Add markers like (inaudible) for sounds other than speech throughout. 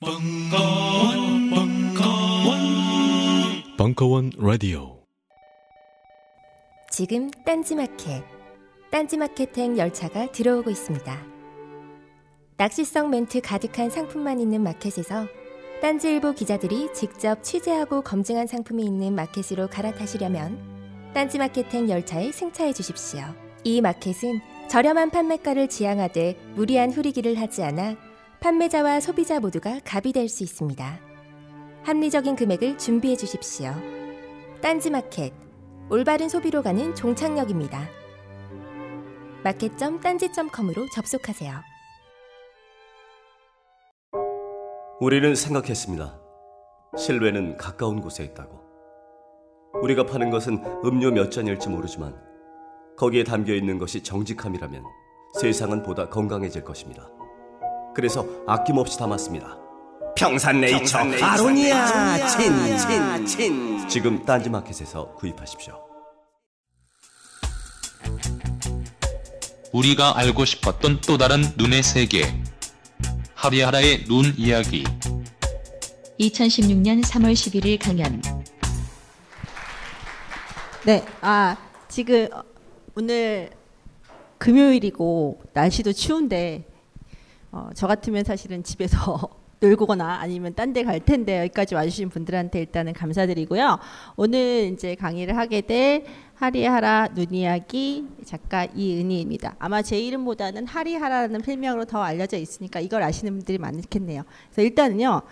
벙커원, 벙커원, 벙커원 라디오. 지금 딴지마켓, 딴지마켓행 열차가 들어오고 있습니다. 낚시성 멘트 가득한 상품만 있는 마켓에서 딴지일보 기자들이 직접 취재하고 검증한 상품이 있는 마켓으로 갈아타시려면 딴지마켓행 열차에 승차해 주십시오. 이 마켓은 저렴한 판매가를 지향하되 무리한 후리기를 하지 않아 판매자와 소비자 모두가 갑이 될 수 있습니다. 합리적인 금액을 준비해 주십시오. 딴지마켓 올바른 소비로 가는 종착역입니다. 마켓점 딴지점컴으로 접속하세요. 우리는 생각했습니다. 실외는 가까운 곳에 있다고. 우리가 파는 것은 음료 몇 잔일지 모르지만 거기에 담겨 있는 것이 정직함이라면 세상은 보다 건강해질 것입니다. 그래서 아낌없이 담았습니다. 평산네이처 아로니아 친 친 친 지금 딴지마켓에서 구입하십시오. 우리가 알고 싶었던 또 다른 눈의 세계. 하리하라의 눈 이야기. 2016년 3월 11일 강연. 네, 아 지금 어, 오늘 금요일이고 날씨도 추운데 어, 저 같으면 사실은 집에서 (laughs) 놀고거나 아니면 딴 데 갈 텐데 여기까지 와주신 분들한테 일단은 감사드리고요. 오늘 이제 강의를 하게 될 하리하라 눈이야기 작가 이은희입니다. 아마 제 이름보다는 하리하라라는 필명으로 더 알려져 있으니까 이걸 아시는 분들이 많겠네요. 그래서 일단은요,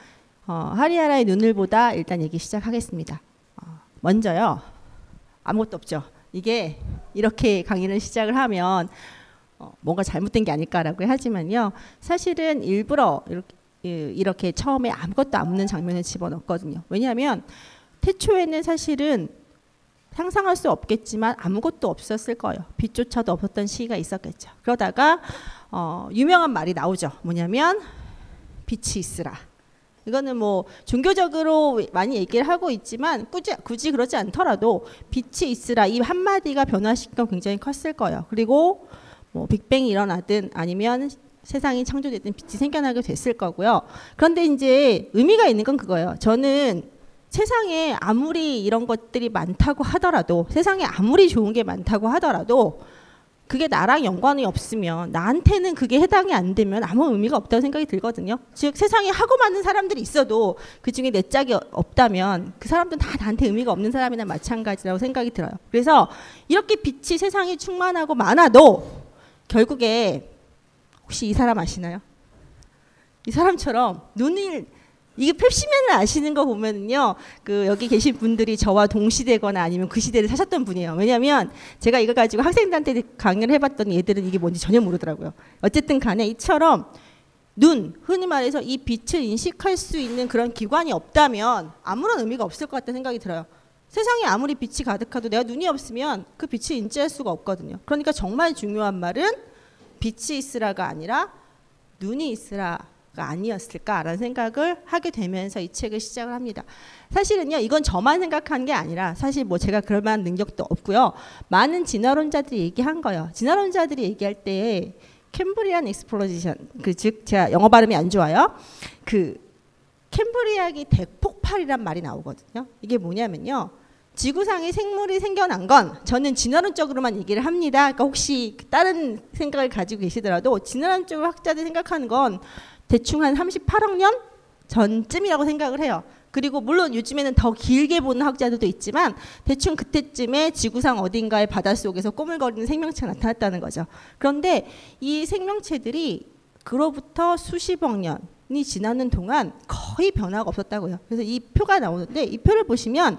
어, 하리하라의 눈을 보다 일단 얘기 시작하겠습니다. 어, 먼저요, 아무것도 없죠. 이게 이렇게 강의를 시작을 하면 어, 뭔가 잘못된 게 아닐까라고 하지만요. 사실은 일부러 이렇게, 이렇게 처음에 아무것도 없는 장면을 집어넣거든요. 왜냐하면 태초에는 사실은 상상할 수 없겠지만 아무것도 없었을 거예요. 빛조차도 없었던 시기가 있었겠죠. 그러다가 어, 유명한 말이 나오죠. 뭐냐면 빛이 있으라. 이거는 뭐 종교적으로 많이 얘기를 하고 있지만 굳이, 굳이 그러지 않더라도 빛이 있으라 이 한마디가 변화시킨 건 굉장히 컸을 거예요. 그리고 뭐 빅뱅이 일어나든 아니면 세상이 창조되든 빛이 생겨나게 됐을 거고요. 그런데 이제 의미가 있는 건 그거예요. 저는 세상에 아무리 이런 것들이 많다고 하더라도 세상에 아무리 좋은 게 많다고 하더라도 그게 나랑 연관이 없으면 나한테는 그게 해당이 안 되면 아무 의미가 없다고 생각이 들거든요. 즉 세상에 하고 많은 사람들이 있어도 그 중에 내 짝이 없다면 그 사람들은 다 나한테 의미가 없는 사람이나 마찬가지라고 생각이 들어요. 그래서 이렇게 빛이 세상에 충만하고 많아도 결국에 혹시 이 사람 아시나요? 이 사람처럼 눈을 이게 펩시맨을 아시는 거 보면은요, 그 여기 계신 분들이 저와 동시대거나 아니면 그 시대를 사셨던 분이에요. 왜냐하면 제가 이거 가지고 학생들한테 강의를 해봤더니 얘들은 이게 뭔지 전혀 모르더라고요. 어쨌든 간에 이처럼 눈, 흔히 말해서 이 빛을 인식할 수 있는 그런 기관이 없다면 아무런 의미가 없을 것 같다는 생각이 들어요. 세상에 아무리 빛이 가득해도 내가 눈이 없으면 그 빛을 인지할 수가 없거든요. 그러니까 정말 중요한 말은 빛이 있으라가 아니라 눈이 있으라. 아니었을까라는 생각을 하게 되면서 이 책을 시작을 합니다. 사실은요, 이건 저만 생각한 게 아니라 사실 뭐 제가 그럴 만한 능력도 없고요. 많은 진화론자들이 얘기한 거예요. 진화론자들이 얘기할 때 Cambrian explosion, 그 즉 제가 영어 발음이 안 좋아요. 그 캠브리아기 대폭발이란 말이 나오거든요. 이게 뭐냐면요. 지구상에 생물이 생겨난 건 저는 진화론적으로만 얘기를 합니다. 그러니까 혹시 다른 생각을 가지고 계시더라도 진화론적으로 학자들이 생각하는 건 대충 한 38억 년 전쯤이라고 생각을 해요. 그리고 물론 요즘에는 더 길게 보는 학자들도 있지만 대충 그때쯤에 지구상 어딘가의 바닷속에서 꼬물거리는 생명체가 나타났다는 거죠. 그런데 이 생명체들이 그로부터 수십억 년 이 지나는 동안 거의 변화가 없었다고요. 그래서 이 표가 나오는데 이 표를 보시면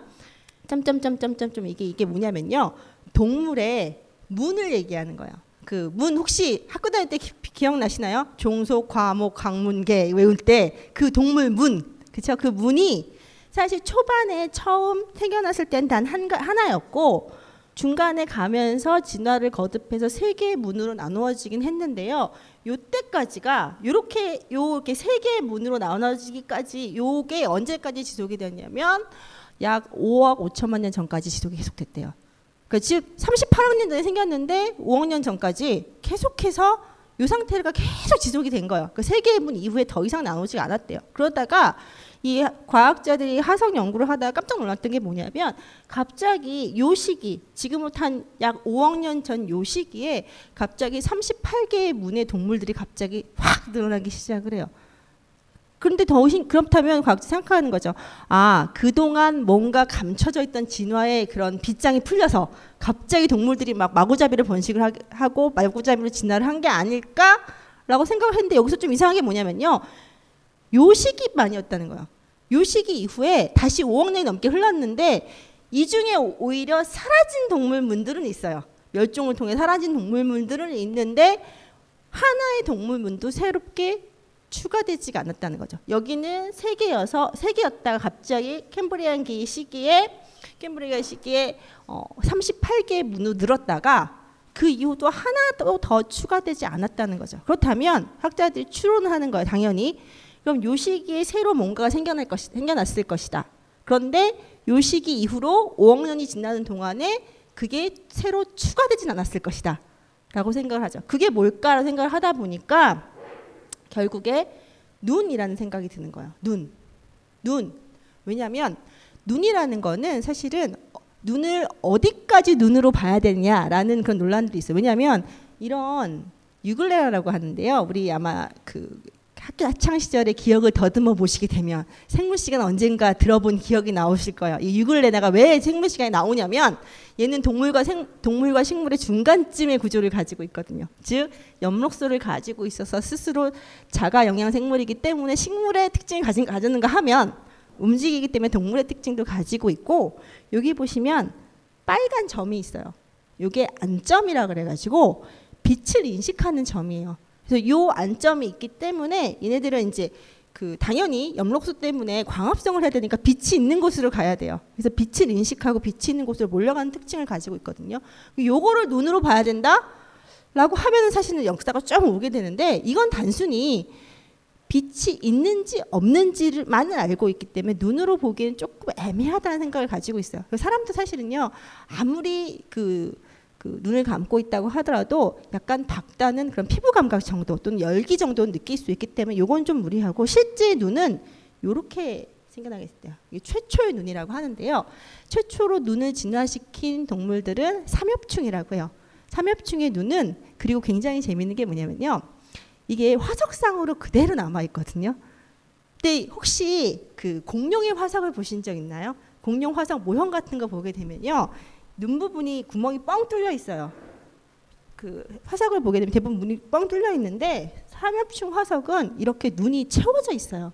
점점점점점 이게 이게 뭐냐면요. 동물의 문을 얘기하는 거예요. 그 문 혹시 학교 다닐 때 기, 기억나시나요? 종속, 과목, 강문계 외울 때 그 동물 문, 그렇죠? 그 문이 사실 초반에 처음 생겨났을 땐 단 하나였고 중간에 가면서 진화를 거듭해서 세 개의 문으로 나누어지긴 했는데요. 요때까지가 요렇게 요렇게 세 개의 문으로 나눠지기까지 요게 언제까지 지속이 됐냐면 약 5억 5천만 년 전까지 지속이 계속됐대요. 그러니까 즉 38억 년 전에 생겼는데 5억 년 전까지 계속해서 이 상태가 계속 지속이 된 거예요. 그 세계의 문 이후에 더 이상 나오지 않았대요. 그러다가 이 과학자들이 화성 연구를 하다가 깜짝 놀랐던 게 뭐냐면 갑자기 요 시기 지금부터 한 약 5억 년 전 요 시기에 갑자기 38개의 문의 동물들이 갑자기 확 늘어나기 시작을 해요. 그런데 더 신, 그렇다면 과학자 생각하는 거죠. 아, 그동안 뭔가 감춰져 있던 진화의 그런 빗장이 풀려서 갑자기 동물들이 막 마구잡이를 번식을 하, 하고 마구잡이로 진화를 한 게 아닐까라고 생각을 했는데 여기서 좀 이상한 게 뭐냐면요. 요 시기만이었다는 거예 요. 요 시기 이후에 다시 5억 년이 넘게 흘렀는데 이 중에 오히려 사라진 동물문들은 있어요. 멸종을 통해 사라진 동물문들은 있는데 하나의 동물문도 새롭게 추가되지가 않았다는 거죠. 여기는 세 개여서 세 개였다가 갑자기 캠브리안기 시기에 캠브리안 시기에 어, 38개의 문으로 늘었다가 그 이후도 하나도 더 추가되지 않았다는 거죠. 그렇다면 학자들이 추론하는 거예요. 당연히 그럼 요 시기에 새로 뭔가가 생겨날 것이 생겨났을 것이다. 그런데 요 시기 이후로 5억 년이 지나는 동안에 그게 새로 추가되진 않았을 것이다. 라고 생각을 하죠. 그게 뭘까라는 생각을 하다 보니까 결국에 눈이라는 생각이 드는 거예요. 눈. 눈. 왜냐하면 눈이라는 거는 사실은 눈을 어디까지 눈으로 봐야 되냐라는 그런 논란들이 있어요. 왜냐하면 이런 유글레라라고 하는데요. 우리 아마 그 학교 학창 시절의 기억을 더듬어 보시게 되면 생물 시간 언젠가 들어본 기억이 나오실 거예요. 이 유글레나가 왜 생물 시간에 나오냐면 얘는 동물과 생, 동물과 식물의 중간쯤의 구조를 가지고 있거든요. 즉 엽록소를 가지고 있어서 스스로 자가 영양 생물이기 때문에 식물의 특징을 가진 가졌는가 하면 움직이기 때문에 동물의 특징도 가지고 있고 여기 보시면 빨간 점이 있어요. 이게 안점이라 그래가지고 빛을 인식하는 점이에요. 그래서 요 안점이 있기 때문에 얘네들은 이제 그 당연히 염록소 때문에 광합성을 해야 되니까 빛이 있는 곳으로 가야 돼요. 그래서 빛을 인식하고 빛이 있는 곳으로 몰려가는 특징을 가지고 있거든요. 요거를 눈으로 봐야 된다? 라고 하면은 사실은 역사가 좀 오게 되는데 이건 단순히 빛이 있는지 없는지만을 알고 있기 때문에 눈으로 보기에는 조금 애매하다는 생각을 가지고 있어요. 사람도 사실은요 아무리 그, 그 눈을 감고 있다고 하더라도 약간 밝다는 그런 피부 감각 정도 또는 열기 정도는 느낄 수 있기 때문에 요건 좀 무리하고 실제 눈은 요렇게 생겨나게 돼요. 이게 최초의 눈이라고 하는데요. 최초로 눈을 진화시킨 동물들은 삼엽충이라고 해요. 삼엽충의 눈은 그리고 굉장히 재미있는 게 뭐냐면요. 이게 화석상으로 그대로 남아 있거든요. 근데 혹시 그 공룡의 화석을 보신 적 있나요? 공룡 화석 모형 같은 거 보게 되면요. 눈 부분이 구멍이 뻥 뚫려 있어요. 그 화석을 보게 되면 대부분 눈이 뻥 뚫려 있는데 삼엽충 화석은 이렇게 눈이 채워져 있어요.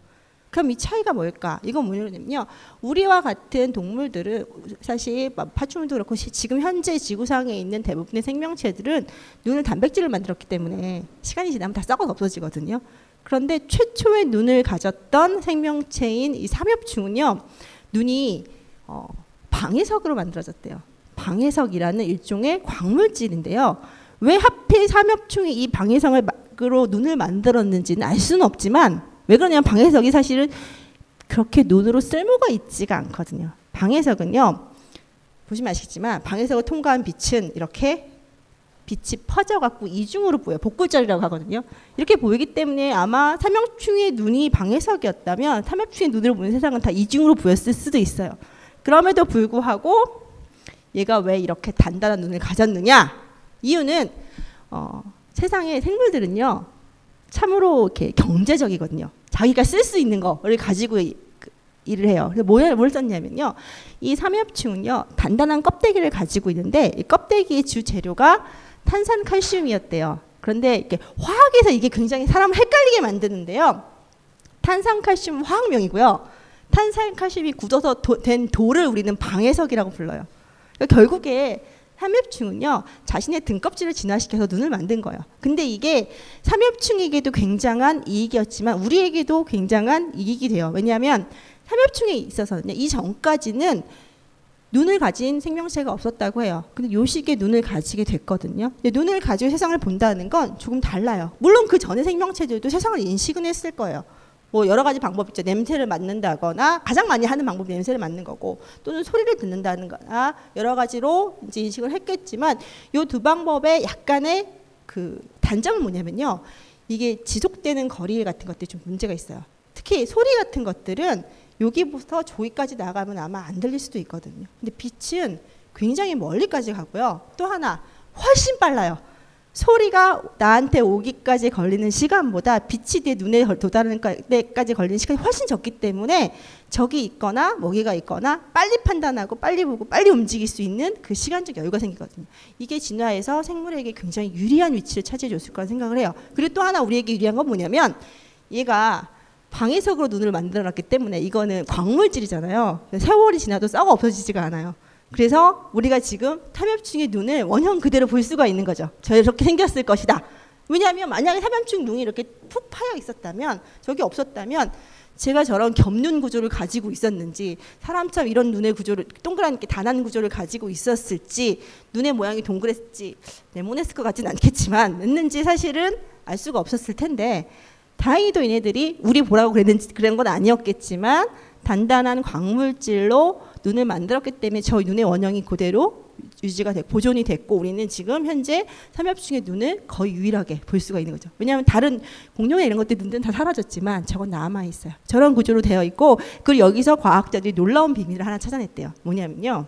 그럼 이 차이가 뭘까? 이건 뭐냐면요. 우리와 같은 동물들은 사실 파충류도 그렇고 지금 현재 지구상에 있는 대부분의 생명체들은 눈을 단백질을 만들었기 때문에 시간이 지나면 다 썩어 없어지거든요. 그런데 최초의 눈을 가졌던 생명체인 이 삼엽충은요. 눈이 어, 방해석으로 만들어졌대요. 방해석이라는 일종의 광물질인데요. 왜 하필 삼엽충이 이 방해석으로 눈을 만들었는지는 알 수는 없지만 왜 그러냐면 방해석이 사실은 그렇게 눈으로 쓸모가 있지가 않거든요. 방해석은요. 보시면 아시겠지만 방해석을 통과한 빛은 이렇게 빛이 퍼져갖고 이중으로 보여 복골절이라고 하거든요. 이렇게 보이기 때문에 아마 삼엽충의 눈이 방해석이었다면 삼엽충의 눈으로 보는 세상은 다 이중으로 보였을 수도 있어요. 그럼에도 불구하고 얘가 왜 이렇게 단단한 눈을 가졌느냐? 이유는 어, 세상의 생물들은요 참으로 이렇게 경제적이거든요. 자기가 쓸 수 있는 거를 가지고 그 일을 해요. 그래서 뭘, 뭘 썼냐면요. 이 삼엽충은요, 단단한 껍데기를 가지고 있는데, 이 껍데기의 주 재료가 탄산 칼슘이었대요. 그런데 이렇게 화학에서 이게 굉장히 사람을 헷갈리게 만드는데요. 탄산 칼슘 화학명이고요. 탄산 칼슘이 굳어서 도, 된 돌을 우리는 방해석이라고 불러요. 그러니까 결국에 삼엽충은요 자신의 등껍질을 진화시켜서 눈을 만든 거예요. 근데 이게 삼엽충에게도 굉장한 이익이었지만 우리에게도 굉장한 이익이 돼요. 왜냐하면 삼엽충에 있어서는 이 전까지는 눈을 가진 생명체가 없었다고 해요. 근데 요 시기에 눈을 가지게 됐거든요. 눈을 가지고 세상을 본다는 건 조금 달라요. 물론 그 전에 생명체들도 세상을 인식은 했을 거예요. 뭐 여러 가지 방법이 있죠. 냄새를 맡는다거나 가장 많이 하는 방법이 냄새를 맡는 거고 또는 소리를 듣는다는 거나 여러 가지로 이제 인식을 했겠지만 요 두 방법에 약간의 그 단점은 뭐냐면요. 이게 지속되는 거리 같은 것들이 좀 문제가 있어요. 특히 소리 같은 것들은 여기부터 저기까지 나가면 아마 안 들릴 수도 있거든요. 근데 빛은 굉장히 멀리까지 가고요. 또 하나 훨씬 빨라요. 소리가 나한테 오기까지 걸리는 시간보다 빛이 내 눈에 도달하는 데까지 걸리는 시간이 훨씬 적기 때문에 적이 있거나 먹이가 있거나 빨리 판단하고 빨리 보고 빨리 움직일 수 있는 그 시간적 여유가 생기거든요. 이게 진화에서 생물에게 굉장히 유리한 위치를 차지해 줬을 거라 생각을 해요. 그리고 또 하나 우리에게 유리한 건 뭐냐면 얘가 방해석으로 눈을 만들어 놨기 때문에 이거는 광물질이잖아요. 세월이 지나도 썩어 없어지지가 않아요. 그래서 우리가 지금 탐엽충의 눈을 원형 그대로 볼 수가 있는 거죠. 저렇게 생겼을 것이다. 왜냐하면 만약에 탐엽충 눈이 이렇게 푹 파여 있었다면 저게 없었다면 제가 저런 겹눈 구조를 가지고 있었는지 사람처럼 이런 눈의 구조를 동그란 게 단한 구조를 가지고 있었을지 눈의 모양이 동그랬지 것 같지는 않겠지만 했는지 사실은 알 수가 없었을 텐데 다행히도 얘네들이 우리 보라고 그랬는지 그런 건 아니었겠지만 단단한 광물질로 눈을 만들었기 때문에 저 눈의 원형이 그대로 유지가 됐고 보존이 됐고 우리는 지금 현재 삼엽충의 눈을 거의 유일하게 볼 수가 있는 거죠. 왜냐하면 다른 공룡의 이런 것들 눈들은 다 사라졌지만 저건 남아 있어요. 저런 구조로 되어 있고 그리고 여기서 과학자들이 놀라운 비밀을 하나 찾아냈대요. 뭐냐면요.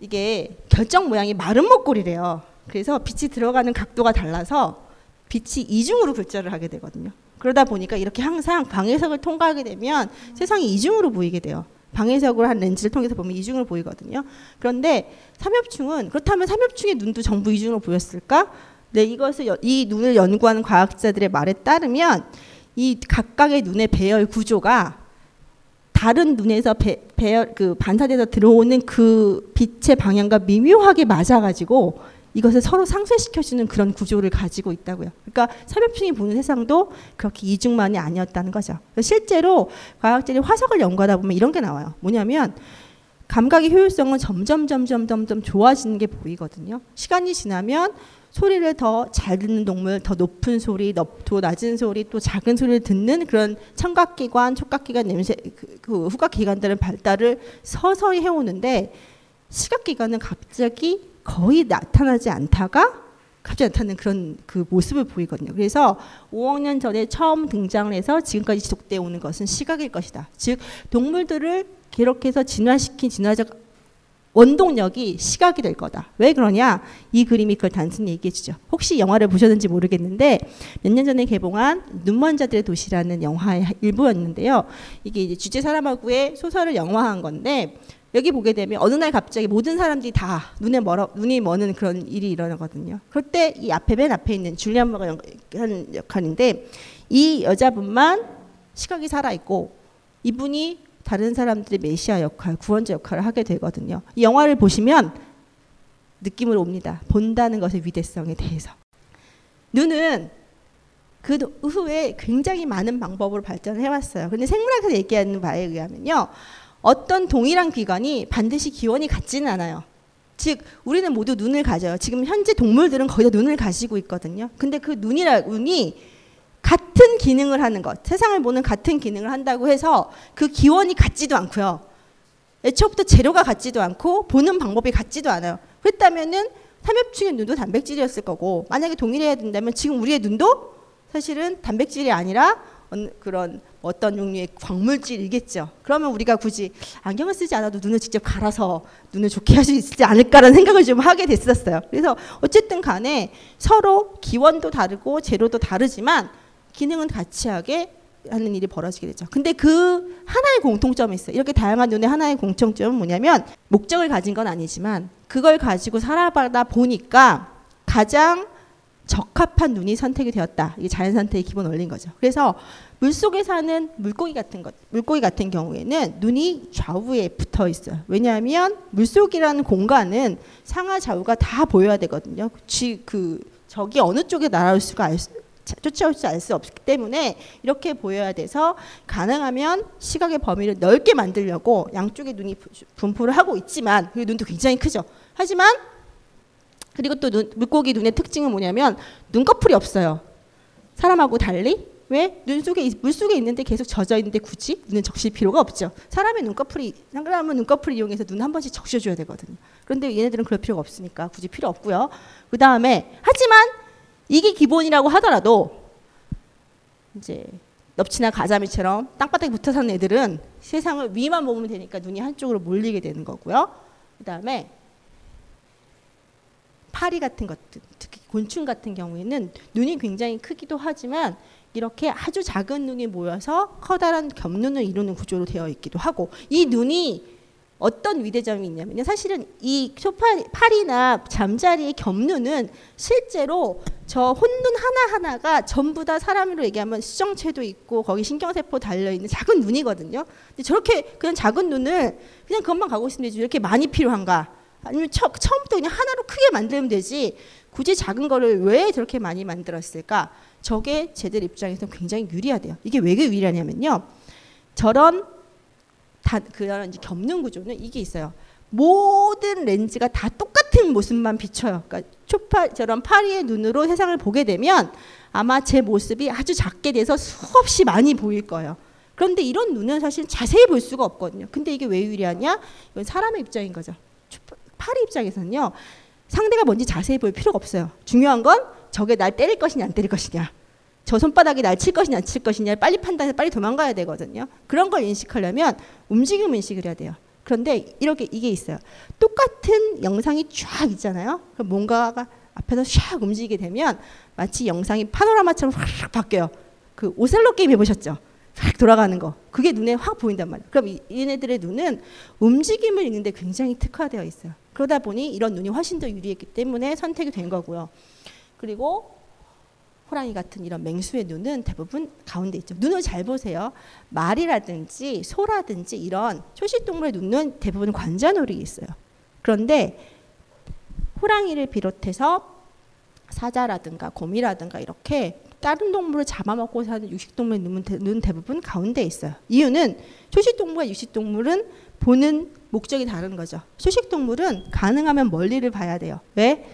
이게 결정 모양이 마른 목골이래요. 그래서 빛이 들어가는 각도가 달라서 빛이 이중으로 글자를 하게 되거든요. 그러다 보니까 이렇게 항상 방해석을 통과하게 되면 세상이 이중으로 보이게 돼요. 방해석으로 한 렌즈를 통해서 보면 이중으로 보이거든요. 그런데 삼엽충은 그렇다면 삼엽충의 눈도 전부 이중으로 보였을까? 네, 이것을 이 눈을 연구하는 과학자들의 말에 따르면 이 각각의 눈의 배열 구조가 다른 눈에서 배, 배열 그 반사돼서 들어오는 그 빛의 방향과 미묘하게 맞아가지고 이것을 서로 상쇄시켜주는 그런 구조를 가지고 있다고요. 그러니까 삼엽충이 보는 세상도 그렇게 이중만이 아니었다는 거죠. 실제로 과학자들이 화석을 연구하다 보면 이런 게 나와요. 뭐냐면 감각의 효율성은 점점 점점 점점 좋아지는 게 보이거든요. 시간이 지나면 소리를 더 잘 듣는 동물, 더 높은 소리, 더 낮은 소리, 또 작은 소리를 듣는 그런 청각기관, 촉각기관, 냄새, 그, 그 후각기관들은 발달을 서서히 해오는데 시각기관은 갑자기 거의 나타나지 않다가 갑자기 나타나는 그런 그 모습을 보이거든요. 그래서 5억 년 전에 처음 등장을 해서 지금까지 지속되어 오는 것은 시각일 것이다. 즉 동물들을 기록해서 진화시킨 진화적 원동력이 시각이 될 거다. 왜 그러냐? 이 그림이 그걸 단순히 얘기해 주죠. 혹시 영화를 보셨는지 모르겠는데 몇 년 전에 개봉한 눈먼 자들의 도시라는 영화의 일부였는데요. 이게 이제 주제 사람하고의 소설을 영화한 건데 여기 보게 되면 어느 날 갑자기 모든 사람들이 다 눈에 멀어 눈이 머는 그런 일이 일어나거든요. 그럴 때 이 앞에 맨 앞에 있는 줄리안 머가 하는 역할인데 이 여자분만 시각이 살아 있고 이분이 다른 사람들의 메시아 역할, 구원자 역할을 하게 되거든요. 이 영화를 보시면 느낌을 옵니다. 본다는 것의 위대성에 대해서. 눈은 그 후에 굉장히 많은 방법으로 발전해 왔어요. 그런데 생물학에서 얘기하는 바에 의하면요. 어떤 동일한 기관이 반드시 기원이 같지는 않아요. 즉 우리는 모두 눈을 가져요. 지금 현재 동물들은 거의 다 눈을 가지고 있거든요. 근데 그 눈이라 눈이 같은 기능을 하는 것, 세상을 보는 같은 기능을 한다고 해서 그 기원이 같지도 않고요. 애초부터 재료가 같지도 않고 보는 방법이 같지도 않아요. 그랬다면은 삼엽충의 눈도 단백질이었을 거고 만약에 동일해야 된다면 지금 우리의 눈도 사실은 단백질이 아니라 그런 어떤 종류의 광물질이겠죠. 그러면 우리가 굳이 안경을 쓰지 않아도 눈을 직접 갈아서 눈을 좋게 할 수 있지 않을까라는 생각을 좀 하게 됐었어요. 그래서 어쨌든 간에 서로 기원도 다르고 재료도 다르지만 기능은 같이 하게 하는 일이 벌어지게 되죠. 근데 그 하나의 공통점이 있어요. 이렇게 다양한 눈의 하나의 공통점은 뭐냐면 목적을 가진 건 아니지만 그걸 가지고 살아가다 보니까 가장 적합한 눈이 선택이 되었다. 이게 자연 선택의 기본 원리인 거죠. 그래서 물 속에 사는 물고기 같은 것, 물고기 같은 경우에는 눈이 좌우에 붙어 있어요. 왜냐하면 물 속이라는 공간은 상하 좌우가 다 보여야 되거든요. 그 저기 어느 쪽에 날아올 수가 알 수, 쫓아올 수 알 수 없기 때문에 이렇게 보여야 돼서 가능하면 시각의 범위를 넓게 만들려고 양쪽에 눈이 분포를 하고 있지만 그 눈도 굉장히 크죠. 하지만 그리고 또 눈, 물고기 눈의 특징은 뭐냐면 눈꺼풀이 없어요. 사람하고 달리 왜? 눈 속에 물 속에 있는데 계속 젖어 있는데 굳이 눈을 적실 필요가 없죠. 사람의 눈꺼풀이 사람은 눈꺼풀을 이용해서 눈 한 번씩 적셔줘야 되거든요. 그런데 얘네들은 그럴 필요가 없으니까 굳이 필요 없고요. 그 다음에 하지만 이게 기본이라고 하더라도 이제 넙치나 가자미처럼 땅바닥에 붙어 사는 애들은 세상을 위만 보면 되니까 눈이 한쪽으로 몰리게 되는 거고요. 그 다음에 파리 같은 것들, 특히 곤충 같은 경우에는 눈이 굉장히 크기도 하지만 이렇게 아주 작은 눈이 모여서 커다란 겹눈을 이루는 구조로 되어 있기도 하고 이 눈이 어떤 위대점이 있냐면요. 사실은 이 소파 파리나 잠자리의 겹눈은 실제로 저 혼눈 하나하나가 전부 다 사람으로 얘기하면 수정체도 있고 거기 신경세포 달려 있는 작은 눈이거든요. 근데 저렇게 그냥 작은 눈을 그냥 그것만 가고 있으면 되지 이렇게 많이 필요한가? 아니면 처, 처음부터 그냥 하나로 크게 만들면 되지 굳이 작은 거를 왜 저렇게 많이 만들었을까? 저게 쟤들 입장에서 굉장히 유리하대요. 이게 왜 유리하냐면요. 저런 다 그런 이제 겹는 구조는 이게 있어요. 모든 렌즈가 다 똑같은 모습만 비춰요. 그러니까 초파 저런 파리의 눈으로 세상을 보게 되면 아마 제 모습이 아주 작게 돼서 수없이 많이 보일 거예요. 그런데 이런 눈은 사실 자세히 볼 수가 없거든요. 근데 이게 왜 유리하냐? 이건 사람의 입장인 거죠. 파리 입장에서는요. 상대가 뭔지 자세히 볼 필요가 없어요. 중요한 건 저게 날 때릴 것이냐 안 때릴 것이냐. 저 손바닥이 날 칠 것이냐 안 칠 것이냐 빨리 판단해서 빨리 도망가야 되거든요. 그런 걸 인식하려면 움직임 인식을 해야 돼요. 그런데 이렇게 이게 있어요. 똑같은 영상이 쫙 있잖아요. 그럼 뭔가가 앞에서 샥 움직이게 되면 마치 영상이 파노라마처럼 확 바뀌어요. 그 오셀로 게임 해보셨죠? 확 돌아가는 거. 그게 눈에 확 보인단 말이에요. 그럼 이, 얘네들의 눈은 움직임을 읽는데 굉장히 특화되어 있어요. 그러다 보니 이런 눈이 훨씬 더 유리했기 때문에 선택이 된 거고요. 그리고 호랑이 같은 이런 맹수의 눈은 대부분 가운데 있죠. 눈을 잘 보세요. 말이라든지 소라든지 이런 초식동물의 눈은 대부분 관자놀이 있어요. 그런데 호랑이를 비롯해서 사자라든가 곰이라든가 이렇게 다른 동물을 잡아먹고 사는 육식동물의 눈은 대부분 가운데 있어요. 이유는 초식동물과 육식동물은 보는 목적이 다른 거죠. 초식 동물은 가능하면 멀리를 봐야 돼요. 왜?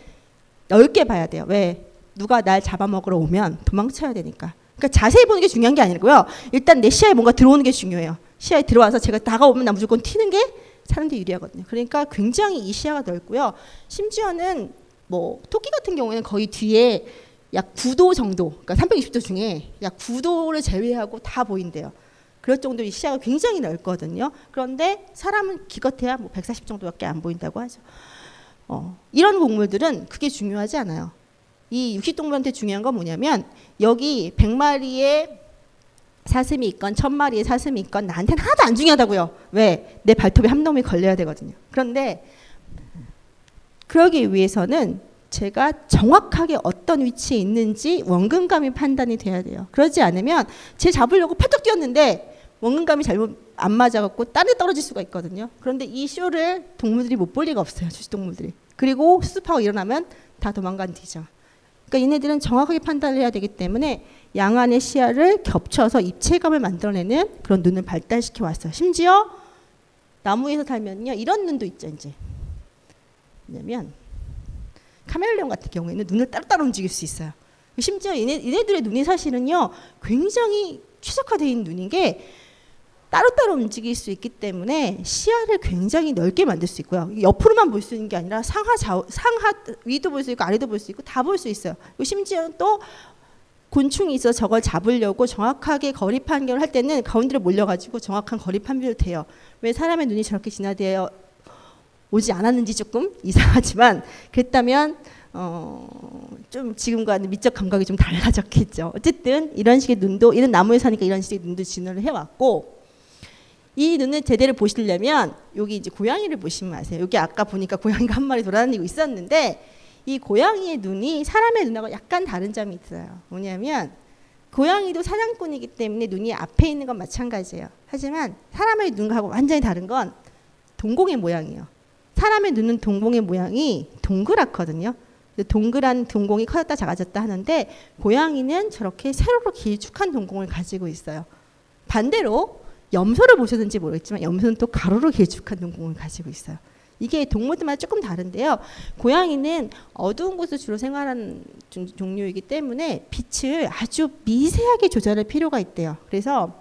넓게 봐야 돼요. 왜? 누가 날 잡아먹으러 오면 도망쳐야 되니까. 그러니까 자세히 보는 게 중요한 게 아니고요. 일단 내 시야에 뭔가 들어오는 게 중요해요. 시야에 들어와서 제가 다가오면 나 무조건 튀는 게 사는데 유리하거든요. 그러니까 굉장히 이 시야가 넓고요. 심지어는 뭐 토끼 같은 경우에는 거의 뒤에 약 9도 정도, 그러니까 360도 중에 약 9도를 제외하고 다 보인대요. 그럴 정도로 이 시야가 굉장히 넓거든요. 그런데 사람은 기껏해야 뭐 140 정도밖에 안 보인다고 하죠. 어, 이런 곡물들은 그게 중요하지 않아요. 이 육식동물한테 중요한 건 뭐냐면 여기 100마리의 사슴이 있건 1000마리의 사슴이 있건 나한테는 하나도 안 중요하다고요. 왜? 내 발톱에 한 놈이 걸려야 되거든요. 그런데 그러기 위해서는 제가 정확하게 어떤 위치에 있는지 원근감이 판단이 돼야 돼요. 그러지 않으면 제 잡으려고 팔뚝 뛰었는데 원근감이 잘못 안 맞아갖고 딴데 떨어질 수가 있거든요. 그런데 이 쇼를 동물들이 못 볼 리가 없어요. 주식동물들이. 그리고 수습하고 일어나면 다 도망간 뒤죠. 그러니까 얘네들은 정확하게 판단을 해야 되기 때문에 양안의 시야를 겹쳐서 입체감을 만들어내는 그런 눈을 발달시켜 왔어요. 심지어 나무에서 살면요 이런 눈도 있죠 이제. 왜냐면 카멜레온 같은 경우에는 눈을 따로따로 움직일 수 있어요. 심지어 얘네, 얘네들의 눈이 사실은요 굉장히 있는 눈인 게 따로따로 움직일 수 있기 때문에 시야를 굉장히 넓게 만들 수 있고요. 옆으로만 볼 수 있는 게 아니라 상하 좌우, 상하 위도 볼 수 있고 아래도 볼 수 있고 다 볼 수 있어요. 심지어 또 곤충이 있어 저걸 잡으려고 정확하게 거리 판결을 할 때는 가운데로 몰려가지고 정확한 거리 판별도 돼요. 왜 사람의 눈이 저렇게 진화되어 오지 않았는지 조금 (laughs) 이상하지만 그랬다면 어, 좀 지금과는 미적 감각이 좀 달라졌겠죠. 어쨌든 이런 식의 눈도 이런 나무에 사니까 이런 식의 눈도 진화를 해왔고 이 눈을 제대로 보시려면 여기 이제 고양이를 보시면 아세요. 여기 아까 보니까 고양이가 한 마리 돌아다니고 있었는데 이 고양이의 눈이 사람의 눈하고 약간 다른 점이 있어요. 뭐냐면 고양이도 사냥꾼이기 때문에 눈이 앞에 있는 건 마찬가지예요. 하지만 사람의 눈하고 완전히 다른 건 동공의 모양이에요. 사람의 눈은 동공의 모양이 동그랗거든요. 동그란 동공이 커졌다 작아졌다 하는데 고양이는 저렇게 세로로 길쭉한 동공을 가지고 있어요. 반대로 염소를 보셨는지 모르겠지만 염소는 또 가로로 길쭉한 눈공을 가지고 있어요. 이게 동물들마다 조금 다른데요. 고양이는 어두운 곳에 주로 생활하는 종류이기 때문에 빛을 아주 미세하게 조절할 필요가 있대요. 그래서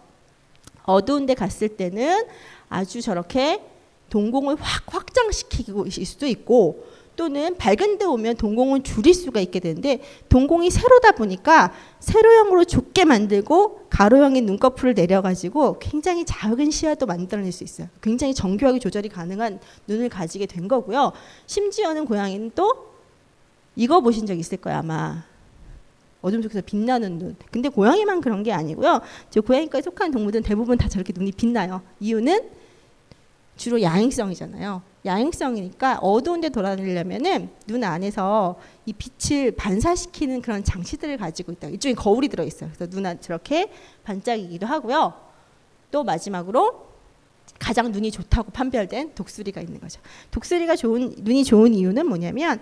어두운 데 갔을 때는 아주 저렇게 동공을 확 확장시키고 있을 수도 있고 또는 밝은 데 오면 동공은 줄일 수가 있게 되는데 동공이 세로다 보니까 세로형으로 좁게 만들고 가로형의 눈꺼풀을 내려가지고 굉장히 작은 시야도 만들어낼 수 있어요. 굉장히 정교하게 조절이 가능한 눈을 가지게 된 거고요. 심지어는 고양이는 또 이거 보신 적 있을 거예요 아마 어둠 속에서 빛나는 눈. 근데 고양이만 그런 게 아니고요. 저 고양이과에 속한 동물들은 대부분 다 저렇게 눈이 빛나요. 이유는 주로 야행성이잖아요. 야행성이니까 어두운 데 돌아다니려면은 눈 안에서 이 빛을 반사시키는 그런 장치들을 가지고 있다. 이쪽에 거울이 들어 있어요. 그래서 눈안 저렇게 반짝이기도 하고요. 또 마지막으로 가장 눈이 좋다고 판별된 독수리가 있는 거죠. 독수리가 좋은 눈이 좋은 이유는 뭐냐면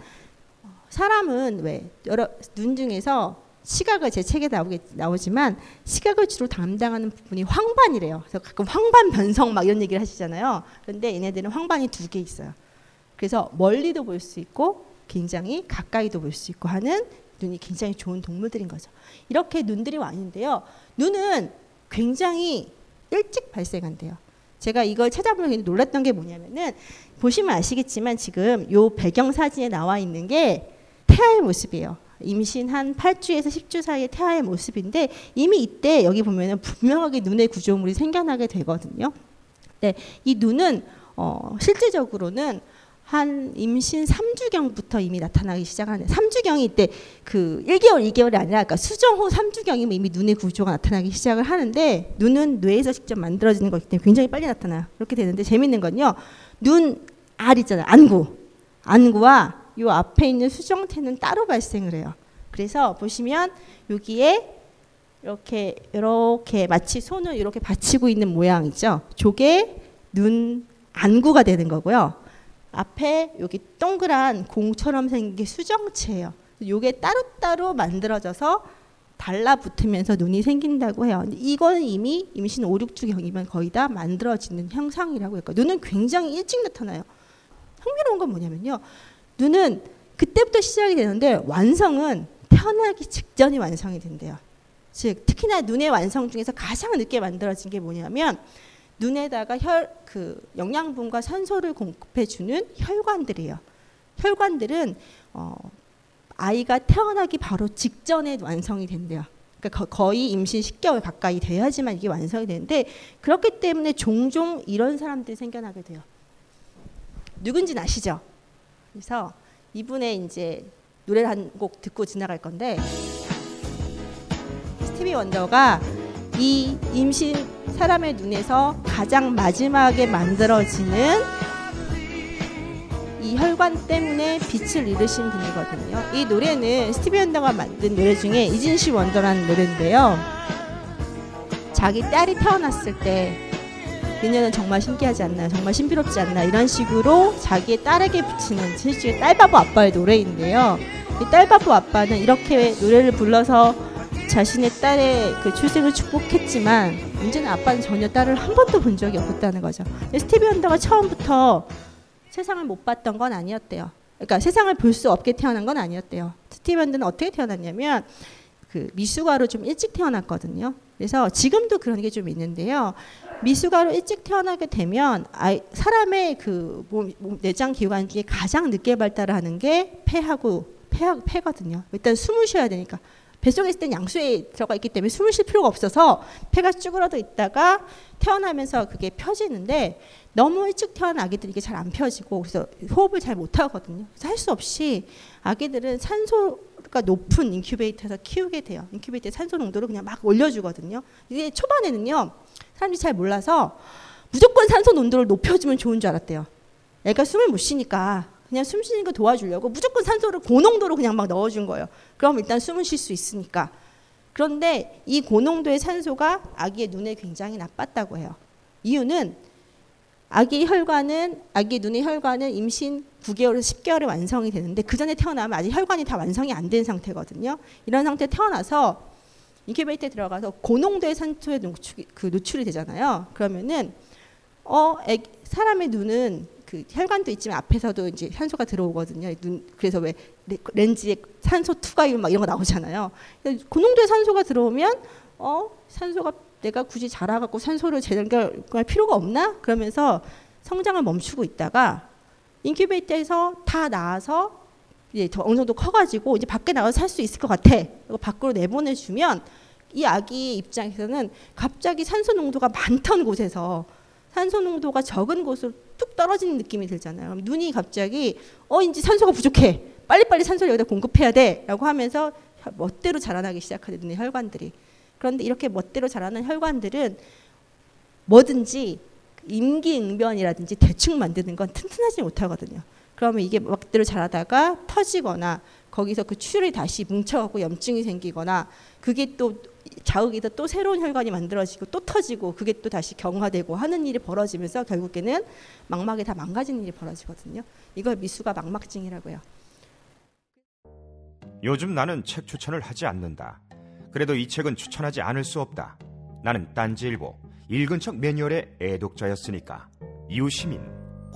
사람은 왜 여러 눈 중에서 시각을 제 책에 나오게 나오지만 시각을 주로 담당하는 부분이 황반이래요. 그래서 가끔 황반 변성 막 이런 얘기를 하시잖아요. 그런데 얘네들은 황반이 두 개 있어요. 그래서 멀리도 볼 수 있고 굉장히 가까이도 볼 수 있고 하는 눈이 굉장히 좋은 동물들인 거죠. 이렇게 눈들이 왔는데요. 눈은 굉장히 일찍 발생한대요. 제가 이걸 찾아보면 놀랐던 게 뭐냐면은 보시면 아시겠지만 지금 요 배경 사진에 나와 있는 게 태아의 모습이에요. 임신 한 8주에서 10주 사이의 태아의 모습인데 이미 이때 여기 보면은 분명하게 눈의 구조물이 생겨나게 되거든요. 네, 이 눈은 어, 실제적으로는 한 임신 3주경부터 이미 나타나기 시작하는 3주경이 이때 그 1개월, 2개월이 아니라 그러니까 수정 후 3주경이면 이미 눈의 구조가 나타나기 시작을 하는데 눈은 뇌에서 직접 만들어지는 거기 때문에 굉장히 빨리 나타나요. 그렇게 되는데 재밌는 건요. 눈 알 있잖아요. 안구. 안구와 요 앞에 있는 수정태는 따로 발생을 해요. 그래서 보시면 여기에 이렇게 이렇게 마치 손을 이렇게 받치고 있는 모양이죠. 저게 눈 안구가 되는 거고요. 앞에 여기 동그란 공처럼 생긴 게 수정체예요. 요게 따로따로 만들어져서 달라붙으면서 눈이 생긴다고 해요. 이거는 이미 임신 5, 6주경이면 거의 다 만들어지는 형상이라고 했고 눈은 굉장히 일찍 나타나요. 흥미로운 건 뭐냐면요. 눈은 그때부터 시작이 되는데 완성은 태어나기 직전이 완성이 된대요. 즉 특히나 눈의 완성 중에서 가장 늦게 만들어진 게 뭐냐면 눈에다가 혈 그 영양분과 산소를 공급해 주는 혈관들이에요. 혈관들은 어, 아이가 태어나기 바로 직전에 완성이 된대요. 그러니까 거의 임신 10개월 가까이 돼야지만 이게 완성이 되는데 그렇기 때문에 종종 이런 사람들이 생겨나게 돼요. 누군지 아시죠? 그래서 이분의 이제 노래를 한 곡 듣고 지나갈 건데 스티비 원더가 이 임신 사람의 눈에서 가장 마지막에 만들어지는 이 혈관 때문에 빛을 잃으신 분이거든요. 이 노래는 스티비 원더가 만든 노래 중에 이진시 원더라는 노래인데요. 자기 딸이 태어났을 때 그녀는 정말 신기하지 않나 정말 신비롭지 않나 이런 식으로 자기의 딸에게 붙이는 실제 딸바보 아빠의 노래인데요. 이 딸바보 아빠는 이렇게 노래를 불러서 자신의 딸의 그 출생을 축복했지만 문제는 아빠는 전혀 딸을 한 번도 본 적이 없었다는 거죠. 스티비 원더가 처음부터 세상을 못 봤던 건 아니었대요. 그러니까 세상을 볼 수 없게 태어난 건 아니었대요. 스티비 원더는 어떻게 태어났냐면 그 미숙아로 좀 일찍 태어났거든요. 그래서 지금도 그런 게 좀 있는데요. 미숙아로 일찍 태어나게 되면 사람의 그 몸, 몸, 내장 기관 중에 가장 늦게 발달하는 게 폐하고 폐하, 폐거든요. 일단 숨을 쉬어야 되니까. 뱃속에 있을 땐 양수에 들어가 있기 때문에 숨을 쉴 필요가 없어서 폐가 쭈그러져 있다가 태어나면서 그게 펴지는데 너무 일찍 태어난 아기들이 이게 잘 안 펴지고 그래서 호흡을 잘 못하거든요. 그래서 할 수 없이 아기들은 산소가 높은 인큐베이터에서 키우게 돼요. 인큐베이터에 산소 농도를 그냥 막 올려주거든요. 이게 초반에는요. 사람들이 잘 몰라서 무조건 산소 농도를 높여주면 좋은 줄 알았대요. 애가 숨을 못 쉬니까 그냥 숨 쉬는 거 도와주려고 무조건 산소를 고농도로 그냥 막 넣어준 거예요. 그럼 일단 숨을 쉴수 있으니까. 그런데 이 고농도의 산소가 아기의 눈에 굉장히 나빴다고 해요. 이유는 아기 혈관은 아기 눈의 혈관은 임신 9개월에서 10개월에 완성이 되는데 그 전에 태어나면 아직 혈관이 다 완성이 안 된 상태거든요. 이런 상태 태어나서 인큐베이터에 들어가서 고농도의 산소에 노출이, 그 노출이 되잖아요. 그러면은 어 애기, 사람의 눈은 그 혈관도 있지만 앞에서도 이제 산소가 들어오거든요. 눈 그래서 왜 렌즈에 산소 투과율 막 이런 거 나오잖아요. 고농도의 산소가 들어오면 어 산소가 내가 굳이 자라갖고 산소를 제대로 할 필요가 없나? 그러면서 성장을 멈추고 있다가 인큐베이터에서 다 나와서 이제 더 어느 정도 커가지고 이제 밖에 나가서 살 수 있을 것 같아. 이거 밖으로 내보내주면 이 아기 입장에서는 갑자기 산소 농도가 많던 곳에서 산소 농도가 적은 곳으로 뚝 떨어지는 느낌이 들잖아요. 그럼 눈이 갑자기 어 이제 산소가 부족해. 빨리빨리 산소를 여기다 공급해야 돼라고 하면서 멋대로 자라나기 시작하는 눈의 혈관들이. 그런데 이렇게 멋대로 자라는 혈관들은 뭐든지 임기응변이라든지 대충 만드는 건 튼튼하지 못하거든요. 그러면 이게 멋대로 자라다가 터지거나 거기서 그 출이 다시 뭉쳐갖고 염증이 생기거나 그게 또 자극에서 또 새로운 혈관이 만들어지고 또 터지고 그게 또 다시 경화되고 하는 일이 벌어지면서 결국에는 망막에 다 망가지는 일이 벌어지거든요. 이걸 미수가 망막증이라고 해요. 요즘 나는 책 추천을 하지 않는다. 그래도 이 책은 추천하지 않을 수 없다. 나는 딴지일보 읽은 척 매뉴얼의 애독자였으니까. 이웃 시민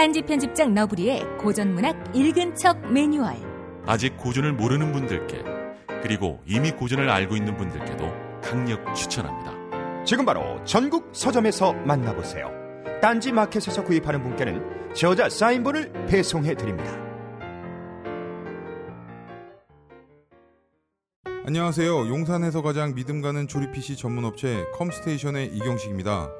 딴지 편집장 너브리의 고전문학 읽은 척 매뉴얼. 아직 고전을 모르는 분들께 그리고 이미 고전을 알고 있는 분들께도 강력 추천합니다. 지금 바로 전국 서점에서 만나보세요. 딴지 마켓에서 구입하는 분께는 저자 사인본을 배송해 드립니다. 안녕하세요. 용산에서 가장 믿음 가는 조립 PC 전문 업체 컴스테이션의 이경식입니다.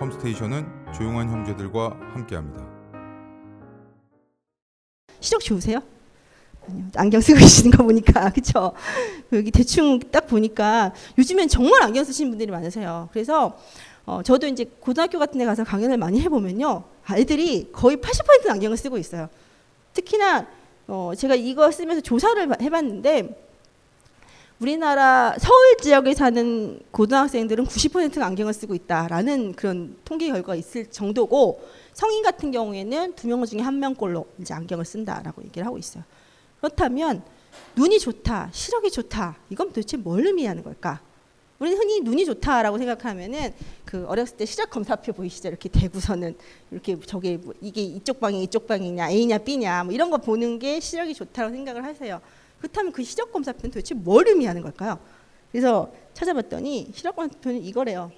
컴스테이션은 조용한 형제들과 함께합니다. 시력 좋으세요? 안경 쓰고 (laughs) 계시는 거 보니까 그렇죠. 여기 대충 딱 보니까 요즘엔 정말 안경 쓰시는 분들이 많으세요. 그래서 어, 저도 이제 고등학교 같은 데 가서 강연을 많이 해보면요. 아이들이 거의 80% 안경을 쓰고 있어요. 특히나 어, 제가 이거 쓰면서 조사를 해봤는데 우리나라 서울 지역에 사는 고등학생들은 90%가 안경을 쓰고 있다라는 그런 통계 결과가 있을 정도고 성인 같은 경우에는 두 명 중에 한 명꼴로 이제 안경을 쓴다라고 얘기를 하고 있어요. 그렇다면 눈이 좋다, 시력이 좋다, 이건 도대체 뭘 의미하는 걸까? 우리는 흔히 눈이 좋다라고 생각하면은 그 어렸을 때 시력 검사표 보이시죠? 이렇게 대구서는 이렇게 저게 뭐 이게 이쪽 방이 이쪽 방이냐 A냐 B냐 뭐 이런 거 보는 게 시력이 좋다고 생각을 하세요. 그렇다면 그 시력 검사표는 도대체 뭘 의미하는 걸까요? 그래서 찾아봤더니 시력 검사표는 이거래요.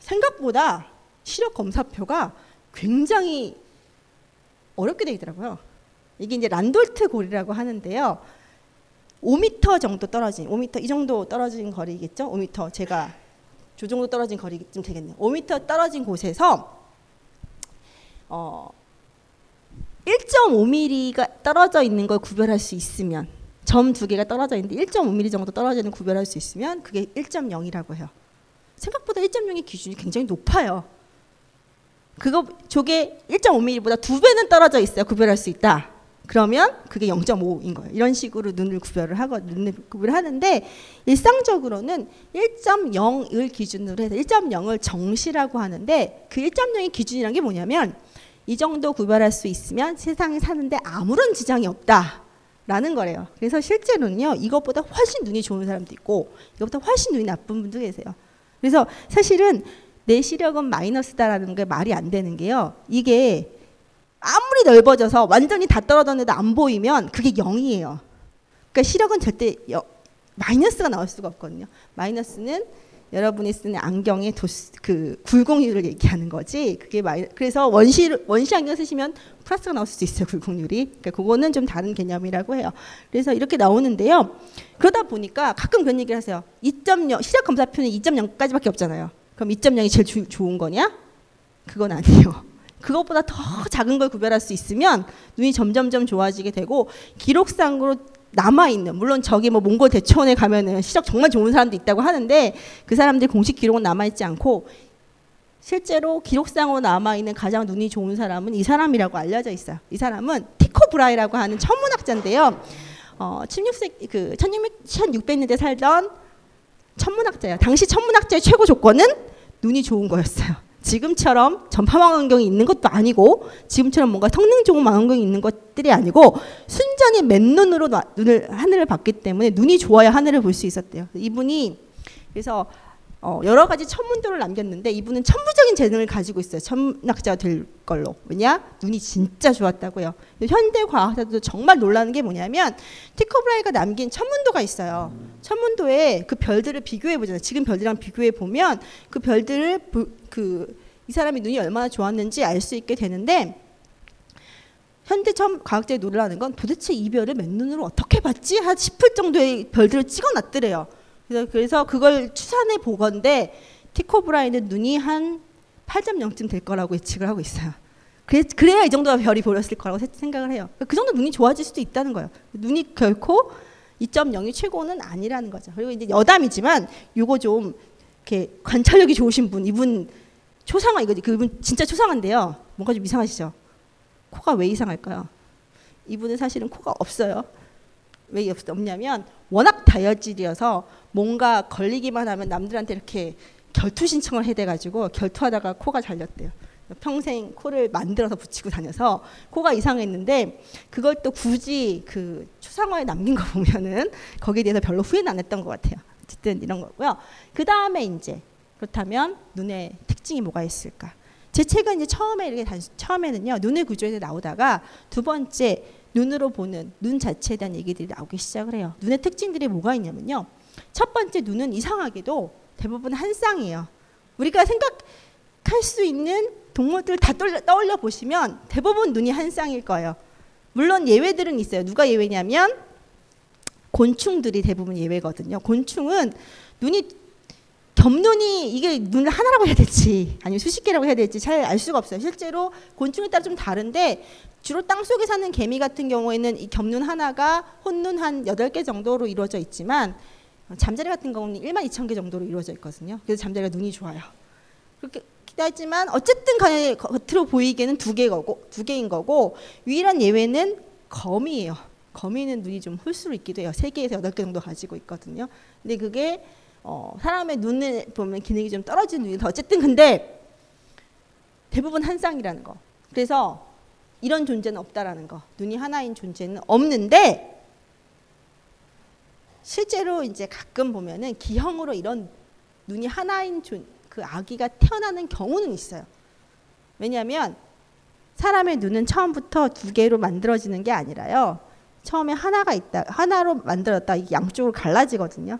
생각보다 시력 검사표가 굉장히 어렵게 되어 있더라고요. 이게 이제 란돌트 고리라고 하는데요. 5m 정도 떨어진 5m 이 정도 떨어진 거리겠죠? 5m 제가 저 정도 떨어진 거리쯤 되겠네요. 5m 떨어진 곳에서 어 1.5mm가 떨어져 있는 걸 구별할 수 있으면 점 두 개가 떨어져 있는데 1.5mm 정도 떨어지는 구별할 수 있으면 그게 1.0이라고 해요. 생각보다 1.0의 기준이 굉장히 높아요. 그거 저게 1.5mm보다 두 배는 떨어져 있어야 구별할 수 있다. 그러면 그게 0.5인 거예요. 이런 식으로 눈을 구별을 하고 눈을 구별을 하는데 일상적으로는 1.0을 기준으로 해서 1.0을 정시라고 하는데 그 1.0의 기준이란 게 뭐냐면 이 정도 구별할 수 있으면 세상에 사는데 아무런 지장이 없다 라는 거래요. 그래서 실제로는요 이것보다 훨씬 눈이 좋은 사람도 있고 이것보다 훨씬 눈이 나쁜 분도 계세요. 그래서 사실은 내 시력은 마이너스다라는 게 말이 안 되는 게요. 이게 아무리 넓어져서 완전히 다 떨어졌는데 안 보이면 그게 0이에요. 그러니까 시력은 절대 여, 마이너스가 나올 수가 없거든요. 마이너스는 여러분이 쓰는 안경의 도수, 그 굴곡률을 얘기하는 거지. 그게 마이, 그래서 원시 원시 안경 쓰시면 플러스가 나올 수도 있어요. 굴곡률이. 그러니까 그거는 좀 다른 개념이라고 해요. 그래서 이렇게 나오는데요. 그러다 보니까 가끔 그런 얘기를 하세요. 2.0 시력 검사표는 2.0까지밖에 없잖아요. 그럼 2.0이 제일 주, 좋은 거냐? 그건 아니에요. (laughs) 그것보다 더 작은 걸 구별할 수 있으면 눈이 점점점 좋아지게 되고 기록상으로 남아 있는 물론 저기 뭐 몽골 대초원에 가면은 시력 정말 좋은 사람도 있다고 하는데 그 사람들 공식 기록은 남아 있지 않고 실제로 기록상으로 남아 있는 가장 눈이 좋은 사람은 이 사람이라고 알려져 있어요. 이 사람은 티코 브라이라고 하는 천문학자인데요. 어, 16세 그 1600, 1600년대 살던 천문학자예요. 당시 천문학자의 최고 조건은 눈이 좋은 거였어요. 지금처럼 전파망원경이 있는 것도 아니고 지금처럼 뭔가 성능 좋은 망원경이 있는 것들이 아니고 순전히 맨눈으로 눈을 하늘을 봤기 때문에 눈이 좋아야 하늘을 볼 수 있었대요. 이분이 그래서 어, 여러 가지 천문도를 남겼는데 이분은 천부적인 재능을 가지고 있어요. 천문학자가 될 걸로. 왜냐? 눈이 진짜 좋았다고요. 현대 과학자들도 정말 놀라는 게 뭐냐면 티코브라이가 남긴 천문도가 있어요. 천문도에 그 별들을 비교해 보잖아요. 지금 별들이랑 비교해 보면 그 별들을 그 이 사람이 눈이 얼마나 좋았는지 알 수 있게 되는데 현대 천 과학자들이 놀라는 건 도대체 이 별을 맨눈으로 어떻게 봤지? 싶을 정도의 별들을 찍어놨더래요. 그래서, 그걸 추산해 보건데 티코 브라이는 눈이 한 8.0쯤 될 거라고 예측을 하고 있어요. 그래, 그래야 이 정도 별이 보였을 거라고 생각을 해요. 그 정도 눈이 좋아질 수도 있다는 거예요. 눈이 결코 2.0이 최고는 아니라는 거죠. 그리고 이제 여담이지만 요거 좀 이렇게 관찰력이 좋으신 분, 이분 초상화 이거 그분 진짜 초상화인데요. 뭔가 좀 이상하시죠? 코가 왜 이상할까요? 이분은 사실은 코가 없어요. 왜 없냐면 워낙 다혈질이어서 뭔가 걸리기만 하면 남들한테 이렇게 결투 신청을 해대가지고 결투하다가 코가 잘렸대요. 평생 코를 만들어서 붙이고 다녀서 코가 이상했는데 그걸 또 굳이 그 추상화에 남긴 거 보면은 거기에 대해서 별로 후회는 안 했던 것 같아요. 어쨌든 이런 거고요. 그 다음에 이제 그렇다면 눈의 특징이 뭐가 있을까? 제 책은 이제 처음에 이렇게 단, 처음에는요 눈의 구조에서 나오다가 두 번째 눈으로 보는 눈 자체에 대한 얘기들이 나오기 시작을 해요. 눈의 특징들이 뭐가 있냐면요. 첫 번째 눈은 이상하게도 대부분 한 쌍이에요. 우리가 생각할 수 있는 동물들 다 떠올려 보시면 대부분 눈이 한 쌍일 거예요. 물론 예외들은 있어요. 누가 예외냐면 곤충들이 대부분 예외거든요. 곤충은 눈이 겹눈이 이게 눈을 하나라고 해야 될지 아니면 수십 개라고 해야 될지 잘 알 수가 없어요. 실제로 곤충에 따라 좀 다른데 주로 땅 속에 사는 개미 같은 경우에는 이 겹눈 하나가 혼눈 한 여덟 개 정도로 이루어져 있지만 잠자리 같은 경우는 1만 2천 개 정도로 이루어져 있거든요. 그래서 잠자리가 눈이 좋아요. 그렇게 하지만 어쨌든 겉으로 보이기에는 두 개고 두 개인 거고 유일한 예외는 거미예요. 거미는 눈이 좀 홀수로 있기도 해요. 세 개에서 여덟 개 정도 가지고 있거든요. 근데 그게 어, 사람의 눈을 보면 기능이 좀 떨어지는 눈이 어쨌든 근데 대부분 한 쌍이라는 거. 그래서 이런 존재는 없다라는 거. 눈이 하나인 존재는 없는데 실제로 이제 가끔 보면은 기형으로 이런 눈이 하나인 존, 그 아기가 태어나는 경우는 있어요. 왜냐하면 사람의 눈은 처음부터 두 개로 만들어지는 게 아니라요. 처음에 하나가 있다, 하나로 만들었다 양쪽으로 갈라지거든요.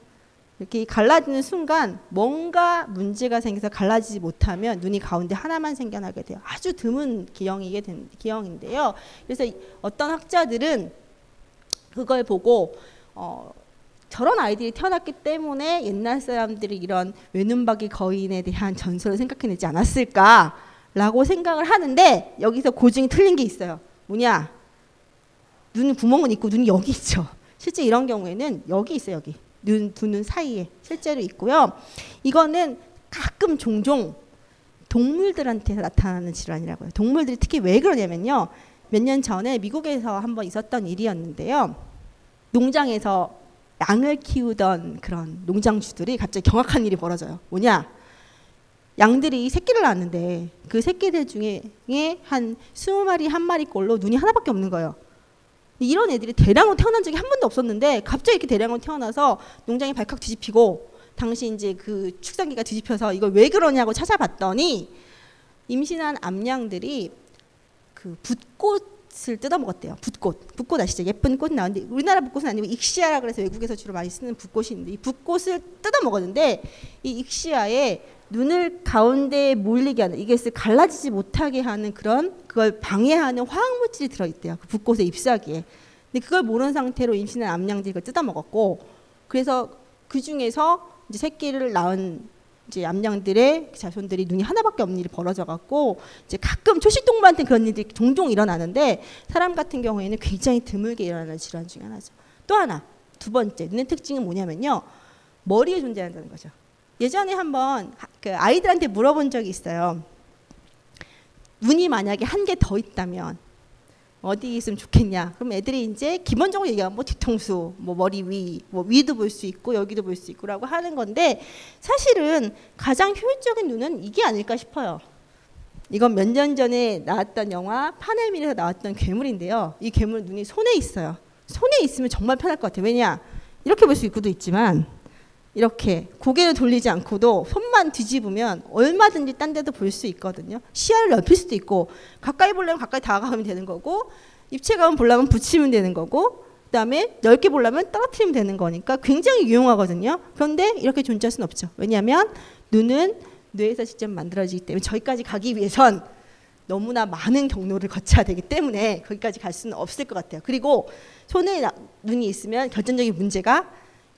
이렇게 갈라지는 순간 뭔가 문제가 생겨서 갈라지지 못하면 눈이 가운데 하나만 생겨나게 돼요. 아주 드문 기형이게 된 기형인데요. 그래서 어떤 학자들은 그걸 보고 어, 저런 아이들이 태어났기 때문에 옛날 사람들이 이런 외눈박이 거인에 대한 전설을 생각해내지 않았을까라고 생각을 하는데 여기서 고증이 틀린 게 있어요. 뭐냐? 눈 구멍은 있고 눈이 여기 있죠. 실제 이런 경우에는 여기 있어요. 여기. 눈, 두 눈 사이에 실제로 있고요. 이거는 가끔 종종 동물들한테 나타나는 질환이라고요. 동물들이 특히 왜 그러냐면요. 몇 년 전에 미국에서 한번 있었던 일이었는데요. 농장에서 양을 키우던 그런 농장주들이 갑자기 경악한 일이 벌어져요. 뭐냐? 양들이 새끼를 낳았는데 그 새끼들 중에 한 20마리 한 마리꼴로 눈이 하나밖에 없는 거예요. 이런 애들이 대량으로 태어난 적이 한 번도 없었는데 갑자기 이렇게 대량으로 태어나서 농장이 발칵 뒤집히고 당시 이제 그 축산기가 뒤집혀서 이걸 왜 그러냐고 찾아봤더니 임신한 암양들이 그 붓꽃을 뜯어 먹었대요. 붓꽃. 붓꽃 아시죠? 예쁜 꽃 나오는데 우리나라 붓꽃은 아니고 익시아라 그래서 외국에서 주로 많이 쓰는 붓꽃이 있는데 이 붓꽃을 뜯어 먹었는데 이 익시아에 눈을 가운데에 몰리게 하는 이게 갈라지지 못하게 하는 그런 그걸 방해하는 화학 물질이 들어 있대요. 그 붓꽃의 잎사귀에. 근데 그걸 모르는 상태로 임신한 암양들이 뜯어 먹었고 그래서 그 중에서 이제 새끼를 낳은 이제 암양들의 자손들이 눈이 하나밖에 없는 일이 벌어져 갖고 이제 가끔 초식 동물한테 그런 일들이 종종 일어나는데 사람 같은 경우에는 굉장히 드물게 일어나는 질환 중에 하나죠. 또 하나 두 번째 눈의 특징은 뭐냐면요 머리에 존재한다는 거죠. 예전에 한번 하- 그 아이들한테 물어본 적이 있어요. 눈이 만약에 한 개 더 있다면 어디 있으면 좋겠냐? 그럼 애들이 이제 기본적으로 얘기하면 뭐 뒤통수, 뭐 머리 위, 뭐 위도 볼 수 있고 여기도 볼 수 있고라고 하는 건데 사실은 가장 효율적인 눈은 이게 아닐까 싶어요. 이건 몇 년 전에 나왔던 영화 파넬밀에서 나왔던 괴물인데요. 이 괴물 눈이 손에 있어요. 손에 있으면 정말 편할 것 같아요. 왜냐? 이렇게 볼 수 있고도 있지만 이렇게 고개를 돌리지 않고도 손만 뒤집으면 얼마든지 딴 데도 볼 수 있거든요. 시야를 넓힐 수도 있고 가까이 보려면 가까이 다가가면 되는 거고 입체감을 보려면 붙이면 되는 거고 그다음에 넓게 보려면 떨어뜨리면 되는 거니까 굉장히 유용하거든요. 그런데 이렇게 존재할 수는 없죠. 왜냐하면 눈은 뇌에서 직접 만들어지기 때문에 저기까지 가기 위해선 너무나 많은 경로를 거쳐야 되기 때문에 거기까지 갈 수는 없을 것 같아요. 그리고 손에 나- 눈이 있으면 결정적인 문제가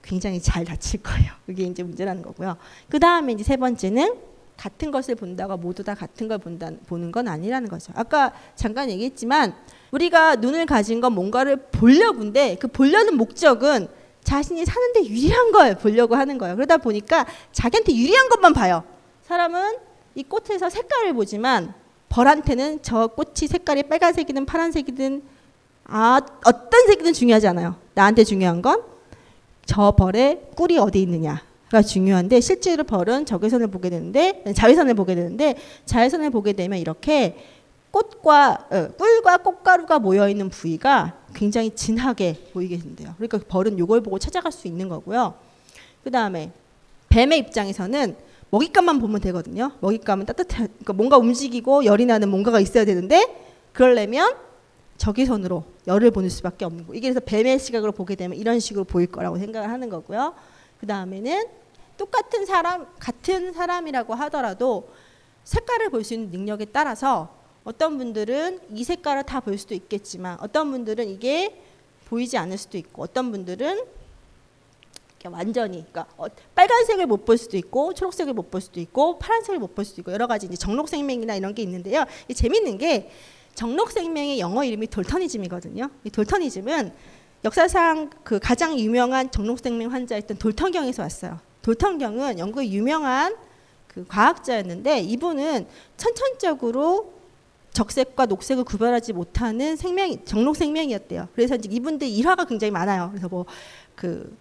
굉장히 잘 다칠 거예요. (laughs) 그게 이제 문제라는 거고요. 그 다음에 이제 세 번째는 같은 것을 본다가 모두 다 같은 걸 본다, 보는 건 아니라는 거죠. 아까 잠깐 얘기했지만 우리가 눈을 가진 건 뭔가를 보려고인데 그 보려는 목적은 자신이 사는데 유리한 걸 보려고 하는 거예요. 그러다 보니까 자기한테 유리한 것만 봐요. 사람은 이 꽃에서 색깔을 보지만 벌한테는 저 꽃이 색깔이 빨간색이든 파란색이든 아 어떤 색이든 중요하지 않아요. 나한테 중요한 건 저 벌의 꿀이 어디 있느냐가 중요한데 실제로 벌은 적외선을 보게 되는데 자외선을 보게 되는데 자외선을 보게 되면 이렇게 꽃과 어, 꿀과 꽃가루가 모여 있는 부위가 굉장히 진하게 보이게 된대요. 그러니까 벌은 이걸 보고 찾아갈 수 있는 거고요. 그 다음에 뱀의 입장에서는 먹잇감만 보면 되거든요. 먹잇감은 따뜻해, 그러니까 뭔가 움직이고 열이 나는 뭔가가 있어야 되는데 그러려면 적외선으로 열을 보낼 수밖에 없는 거. 이게 그래서 뱀의 시각으로 보게 되면 이런 식으로 보일 거라고 생각을 하는 거고요. 그 다음에는 똑같은 사람 같은 사람이라고 하더라도 색깔을 볼 수 있는 능력에 따라서 어떤 분들은 이 색깔을 다 볼 수도 있겠지만 어떤 분들은 이게 보이지 않을 수도 있고 어떤 분들은 완전히 그러니까 어, 빨간색을 못 볼 수도 있고 초록색을 못 볼 수도 있고 파란색을 못 볼 수도 있고 여러 가지 이제 정록생명이나 이런 게 있는데요. 이 재밌는 게 정록생명의 영어 이름이 돌터니즘이거든요. 이 돌터니즘은 역사상 그 가장 유명한 정록생명 환자였던 돌턴경에서 왔어요. 돌턴경은 영국의 유명한 그 과학자였는데 이분은 천천적으로 적색과 녹색을 구별하지 못하는 생명 정록 생명이었대요. 그래서 이제 이분들 일화가 굉장히 많아요. 그래서 뭐 그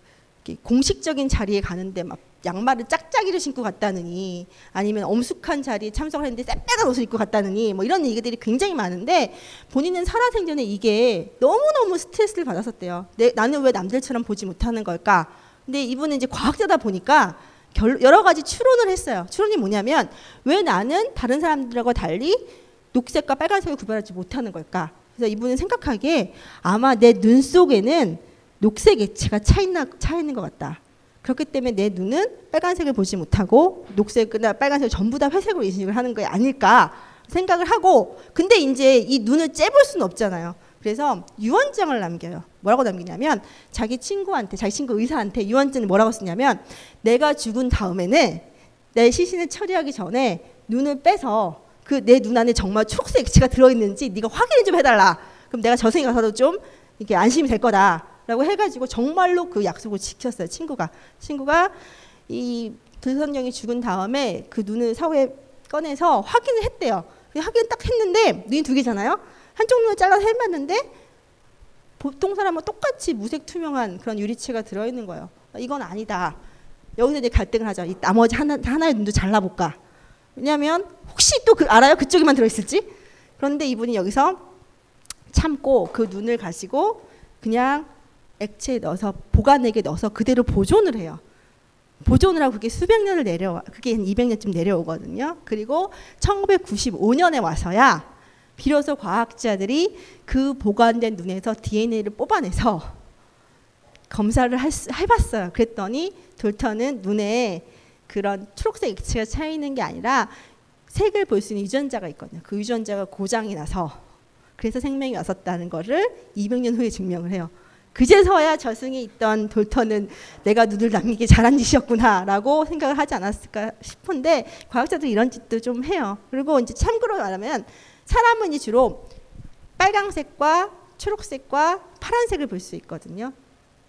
공식적인 자리에 가는데 막 양말을 짝짝이를 신고 갔다느니 아니면 엄숙한 자리에 참석을 했는데 쎄빼간 옷을 입고 갔다느니 뭐 이런 얘기들이 굉장히 많은데 본인은 살아생전에 이게 너무너무 스트레스를 받았었대요. 내, 나는 왜 남들처럼 보지 못하는 걸까? 근데 이분은 이제 과학자다 보니까 결, 여러 가지 추론을 했어요. 추론이 뭐냐면 왜 나는 다른 사람들하고 달리 녹색과 빨간색을 구별하지 못하는 걸까? 그래서 이분은 생각하기에 아마 내 눈 속에는 녹색 액체가 차, 있나, 차 있는 것 같다. 그렇기 때문에 내 눈은 빨간색을 보지 못하고 녹색이나 빨간색을 전부 다 회색으로 인식을 하는 게 아닐까 생각을 하고 근데 이제 이 눈을 째볼 수는 없잖아요. 그래서 유언장을 남겨요. 뭐라고 남기냐면 자기 친구한테 자기 친구 의사한테 유언장을 뭐라고 쓰냐면 내가 죽은 다음에는 내 시신을 처리하기 전에 눈을 빼서 그 내 눈 안에 정말 초록색 액체가 들어있는지 네가 확인을 좀 해달라. 그럼 내가 저승에 가서도 좀 이렇게 안심이 될 거다. 라고 해가지고 정말로 그 약속을 지켰어요. 친구가. 친구가 이 들선영이 죽은 다음에 그 눈을 사후에 꺼내서 확인을 했대요. 확인 딱 했는데 눈이 두 개잖아요. 한쪽 눈을 잘라서 해봤는데 보통 사람은 똑같이 무색 투명한 그런 유리체가 들어있는 거예요. 이건 아니다. 여기서 이제 갈등을 하죠. 이 나머지 하나, 하나의 눈도 잘라볼까. 왜냐하면 혹시 또 그, 알아요? 그쪽에만 들어있을지? 그런데 이분이 여기서 참고 그 눈을 가지고 그냥 액체에 넣어서 보관액에 넣어서 그대로 보존을 해요. 보존을 하고 그게 수백 년을 내려와 그게 한 200년쯤 내려오거든요. 그리고 1995년에 와서야 비로소 과학자들이 그 보관된 눈에서 DNA를 뽑아내서 검사를 할 수, 해봤어요. 그랬더니 돌턴은 눈에 그런 초록색 액체가 차 있는 게 아니라 색을 볼 수 있는 유전자가 있거든요. 그 유전자가 고장이 나서 그래서 생명이 왔었다는 거를 200년 후에 증명을 해요. 그제서야 저승에 있던 돌터는 내가 눈을 남기게 잘한 짓이었구나라고 생각을 하지 않았을까 싶은데 과학자들이 이런 짓도 좀 해요. 그리고 이제 참고로 말하면 사람은 주로 빨강색과 초록색과 파란색을 볼 수 있거든요.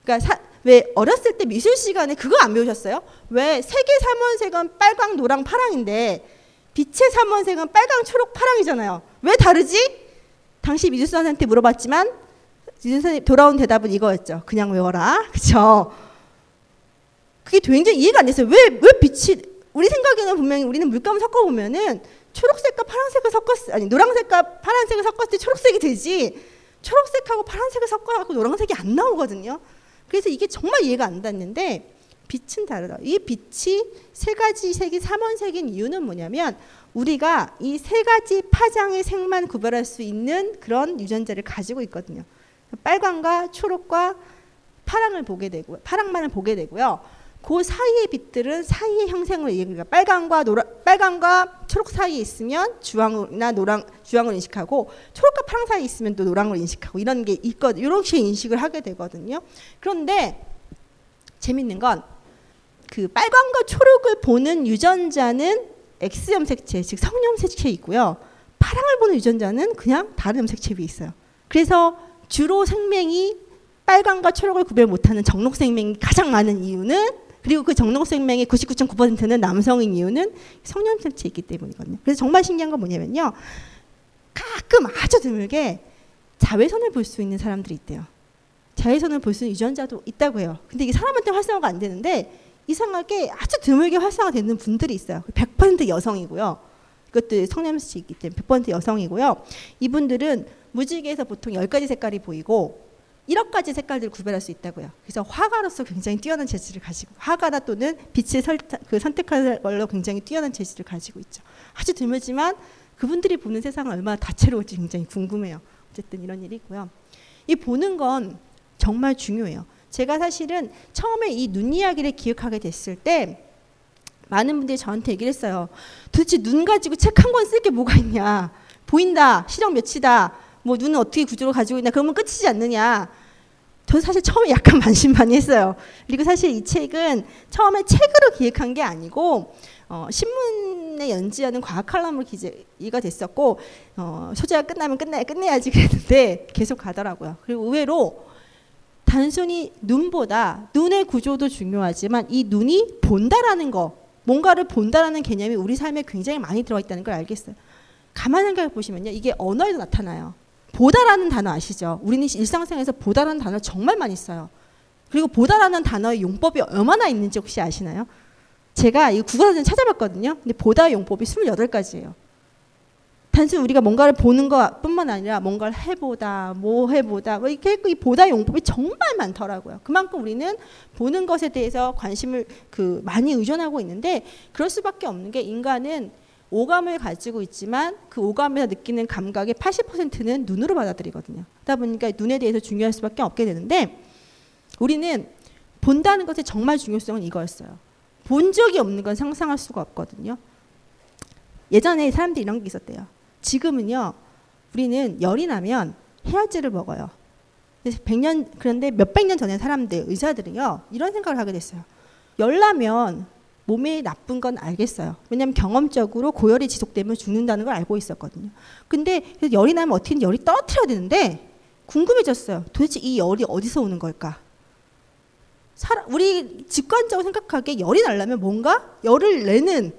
그러니까 사, 왜 어렸을 때 미술 시간에 그거 안 배우셨어요? 왜 세계 삼원색은 빨강, 노랑, 파랑인데 빛의 삼원색은 빨강, 초록, 파랑이잖아요. 왜 다르지? 당시 미술 선생한테 물어봤지만 선생님 돌아온 대답은 이거였죠. 그냥 외워라. 그렇죠? 그게 굉장히 이해가 안 됐어요. 왜 왜 빛이 우리 생각에는 분명히 우리는 물감을 섞어 보면은 초록색과 파란색을 섞었 아니 노란색과 파란색을 섞었을 때 초록색이 되지 초록색하고 파란색을 섞어갖고 노란색이 안 나오거든요. 그래서 이게 정말 이해가 안 됐는데 빛은 다르다. 이 빛이 세 가지 색이 삼원색인 이유는 뭐냐면 우리가 이 세 가지 파장의 색만 구별할 수 있는 그런 유전자를 가지고 있거든요. 빨강과 초록과 파랑을 보게 되고 파랑만을 보게 되고요. 그 사이의 빛들은 사이의 형상을 얘기해요. 빨강과 노라, 빨강과 초록 사이에 있으면 주황이나 노랑 주황을 인식하고 초록과 파랑 사이에 있으면 또 노랑을 인식하고 이런 게 있거든. 이렇게 인식을 하게 되거든요. 그런데 재밌는 건 그 빨강과 초록을 보는 유전자는 X 염색체, 즉 성염색체에 있고요. 파랑을 보는 유전자는 그냥 다른 염색체 에 있어요. 그래서 주로 생명이 빨강과 초록을 구별 못하는 정록 생명이 가장 많은 이유는 그리고 그 정록 생명의 99.9%는 남성인 이유는 성년색체에 있기 때문이거든요. 그래서 정말 신기한 건 뭐냐면요. 가끔 아주 드물게 자외선을 볼 수 있는 사람들이 있대요. 자외선을 볼 수 있는 유전자도 있다고 해요. 근데 이게 사람한테 활성화가 안 되는데 이상하게 아주 드물게 활성화되는 분들이 있어요. 100% 여성이고요. 이것도 성냄새 있기 때문에 100% 여성이고요. 이분들은 무지개에서 보통 10가지 색깔이 보이고 1억 가지 색깔들을 구별할 수 있다고요. 그래서 화가로서 굉장히 뛰어난 재질을 가지고 화가나 또는 빛을 설타, 그 선택하는 걸로 굉장히 뛰어난 재질을 가지고 있죠. 아주 드물지만 그분들이 보는 세상은 얼마나 다채로울지 굉장히 궁금해요. 어쨌든 이런 일이 있고요. 이 보는 건 정말 중요해요. 제가 사실은 처음에 이 눈 이야기를 기억하게 됐을 때 많은 분들이 저한테 얘기를 했어요. 도대체 눈 가지고 책 한 권 쓸 게 뭐가 있냐. 보인다. 시력 몇이다. 뭐 눈은 어떻게 구조를 가지고 있냐. 그러면 끝이지 않느냐. 저 사실 처음에 약간 (laughs) 반신반의했어요. 그리고 사실 이 책은 처음에 책으로 기획한 게 아니고 어, 신문에 연지하는 과학 칼럼으로 기재가 됐었고 어, 소재가 끝나면 끝내 끝내야지 그랬는데 계속 가더라고요. 그리고 의외로 단순히 눈보다 눈의 구조도 중요하지만 이 눈이 본다라는 거, 뭔가를 본다라는 개념이 우리 삶에 굉장히 많이 들어가 있다는 걸 알겠어요. 가만 생각해 보시면요, 이게 언어에도 나타나요. 보다라는 단어 아시죠? 우리는 일상생활에서 보다라는 단어 정말 많이 써요. 그리고 보다라는 단어의 용법이 얼마나 있는지 혹시 아시나요? 제가 이 국어사전 찾아봤거든요. 근데 보다 용법이 28가지예요. 단순히 우리가 뭔가를 보는 것뿐만 아니라 뭔가를 해보다, 뭐 해보다, 뭐 이렇게 이 보다 용법이 정말 많더라고요. 그만큼 우리는 보는 것에 대해서 관심을 그 많이 의존하고 있는데 그럴 수밖에 없는 게 인간은 오감을 가지고 있지만 그 오감에서 느끼는 감각의 80%는 눈으로 받아들이거든요. 그러다 보니까 눈에 대해서 중요할 수밖에 없게 되는데 우리는 본다는 것의 정말 중요성은 이거였어요. 본 적이 없는 건 상상할 수가 없거든요. 예전에 사람들이 이런 게 있었대요. 지금은요, 우리는 열이 나면 해열제를 먹어요. 그래서 100년, 그런데 몇백 년 전에 사람들, 의사들은요, 이런 생각을 하게 됐어요. 열 나면 몸에 나쁜 건 알겠어요. 왜냐하면 경험적으로 고열이 지속되면 죽는다는 걸 알고 있었거든요. 근데 열이 나면 어떻게든 열이 떨어뜨려야 되는데 궁금해졌어요. 도대체 이 열이 어디서 오는 걸까? 우리 직관적으로 생각하기에 열이 나려면 뭔가 열을 내는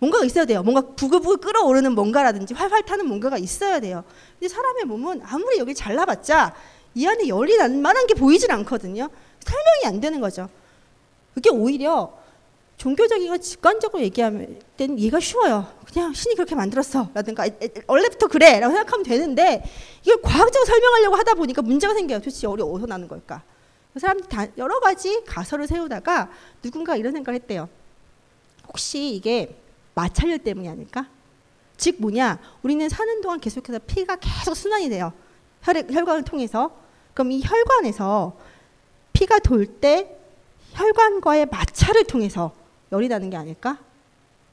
뭔가가 있어야 돼요. 뭔가 부글부글 끓어오르는 뭔가라든지 활활 타는 뭔가가 있어야 돼요. 근데 사람의 몸은 아무리 여기 잘라봤자 이 안에 열이 날 만한 게 보이질 않거든요. 설명이 안 되는 거죠. 그게 오히려 종교적이고 직관적으로 얘기하면 때는 이해가 쉬워요. 그냥 신이 그렇게 만들었어. 라든가 원래부터 그래. 라고 생각하면 되는데 이걸 과학적으로 설명하려고 하다 보니까 문제가 생겨요. 도대체 열이 어디서 나는 걸까? 사람들이 다 여러 가지 가설을 세우다가 누군가 이런 생각을 했대요. 혹시 이게 마찰열 때문이 아닐까? 즉 뭐냐? 우리는 사는 동안 계속해서 피가 계속 순환이 돼요. 혈, 혈관을 통해서. 그럼 이 혈관에서 피가 돌 때 혈관과의 마찰을 통해서 열이 나는 게 아닐까?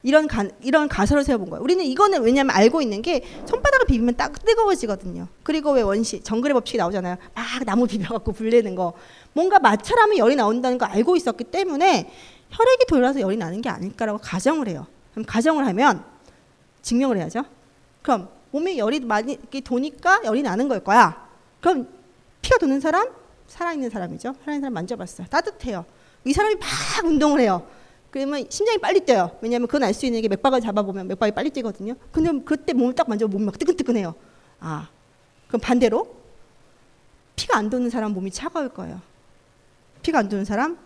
이런 가, 이런 가설을 세워본 거예요. 우리는 이거는 왜냐하면 알고 있는 게 손바닥을 비비면 딱 뜨거워지거든요. 그리고 왜 원시 정글의 법칙이 나오잖아요. 막 나무 비벼갖고 불내는 거. 뭔가 마찰하면 열이 나온다는 거 알고 있었기 때문에 혈액이 돌아서 열이 나는 게 아닐까라고 가정을 해요. 그럼 가정을 하면 증명을 해야죠. 그럼 몸에 열이 많이 도니까 열이 나는 걸 거야. 그럼 피가 도는 사람 살아있는 사람이죠. 살아있는 사람 만져봤어요. 따뜻해요. 이 사람이 막 운동을 해요. 그러면 심장이 빨리 뛰어요. 왜냐하면 그건 알 수 있는 게 맥박을 잡아보면 맥박이 빨리 뛰거든요. 근데 그때 몸을 딱 만져보면 몸이 막 뜨끈뜨끈해요. 아, 그럼 반대로 피가 안 도는 사람 몸이 차가울 거예요. 피가 안 도는 사람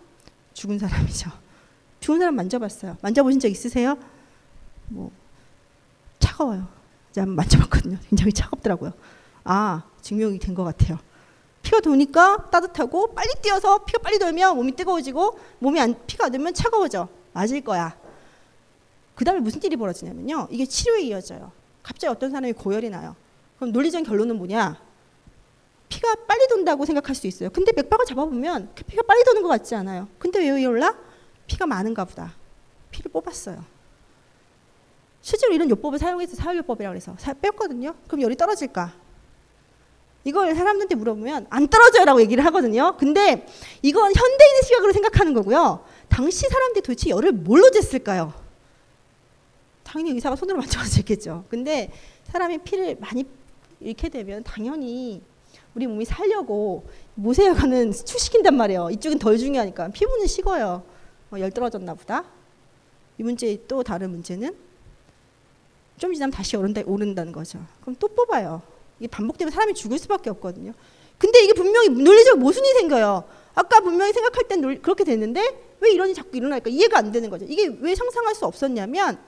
죽은 사람이죠. 죽은 사람 만져봤어요. 만져보신 적 있으세요? 뭐 차가워요. 제가 한번 만져봤거든요. 굉장히 차갑더라고요. 아, 증명이 된 것 같아요. 피가 도니까 따뜻하고 빨리 뛰어서 피가 빨리 돌면 몸이 뜨거워지고 몸이 안 피가 안 돌면 차가워져. 맞을 거야. 그 다음에 무슨 일이 벌어지냐면요. 이게 치료에 이어져요. 갑자기 어떤 사람이 고열이 나요. 그럼 논리적 결론은 뭐냐? 피가 빨리 돈다고 생각할 수 있어요. 근데 맥박을 잡아보면 그 피가 빨리 도는 것 같지 않아요. 근데 왜 열나? 피가 많은가 보다. 피를 뽑았어요. 실제로 이런 요법을 사용해서 사혈요법이라고 해서 뺐거든요. 그럼 열이 떨어질까? 이걸 사람들한테 물어보면 안 떨어져요라고 얘기를 하거든요. 근데 이건 현대인의 시각으로 생각하는 거고요. 당시 사람들이 도대체 열을 뭘로 쟀을까요? 당연히 의사가 손으로 (laughs) 만져서 쟀겠죠. 근데 사람이 피를 많이 잃게 되면 당연히 우리 몸이 살려고 모세혈관은 축시킨단 말이에요. 이쪽은 덜 중요하니까 피부는 식어요. 어, 열 떨어졌나 보다. 이 문제 또 다른 문제는 좀 지나면 다시 오른다, 오른다는 거죠. 그럼 또 뽑아요. 이게 반복되면 사람이 죽을 수밖에 없거든요. 근데 이게 분명히 논리적 모순이 생겨요. 아까 분명히 생각할 땐 그렇게 됐는데 왜 이런 일이 자꾸 일어날까 이해가 안 되는 거죠. 이게 왜 상상할 수 없었냐면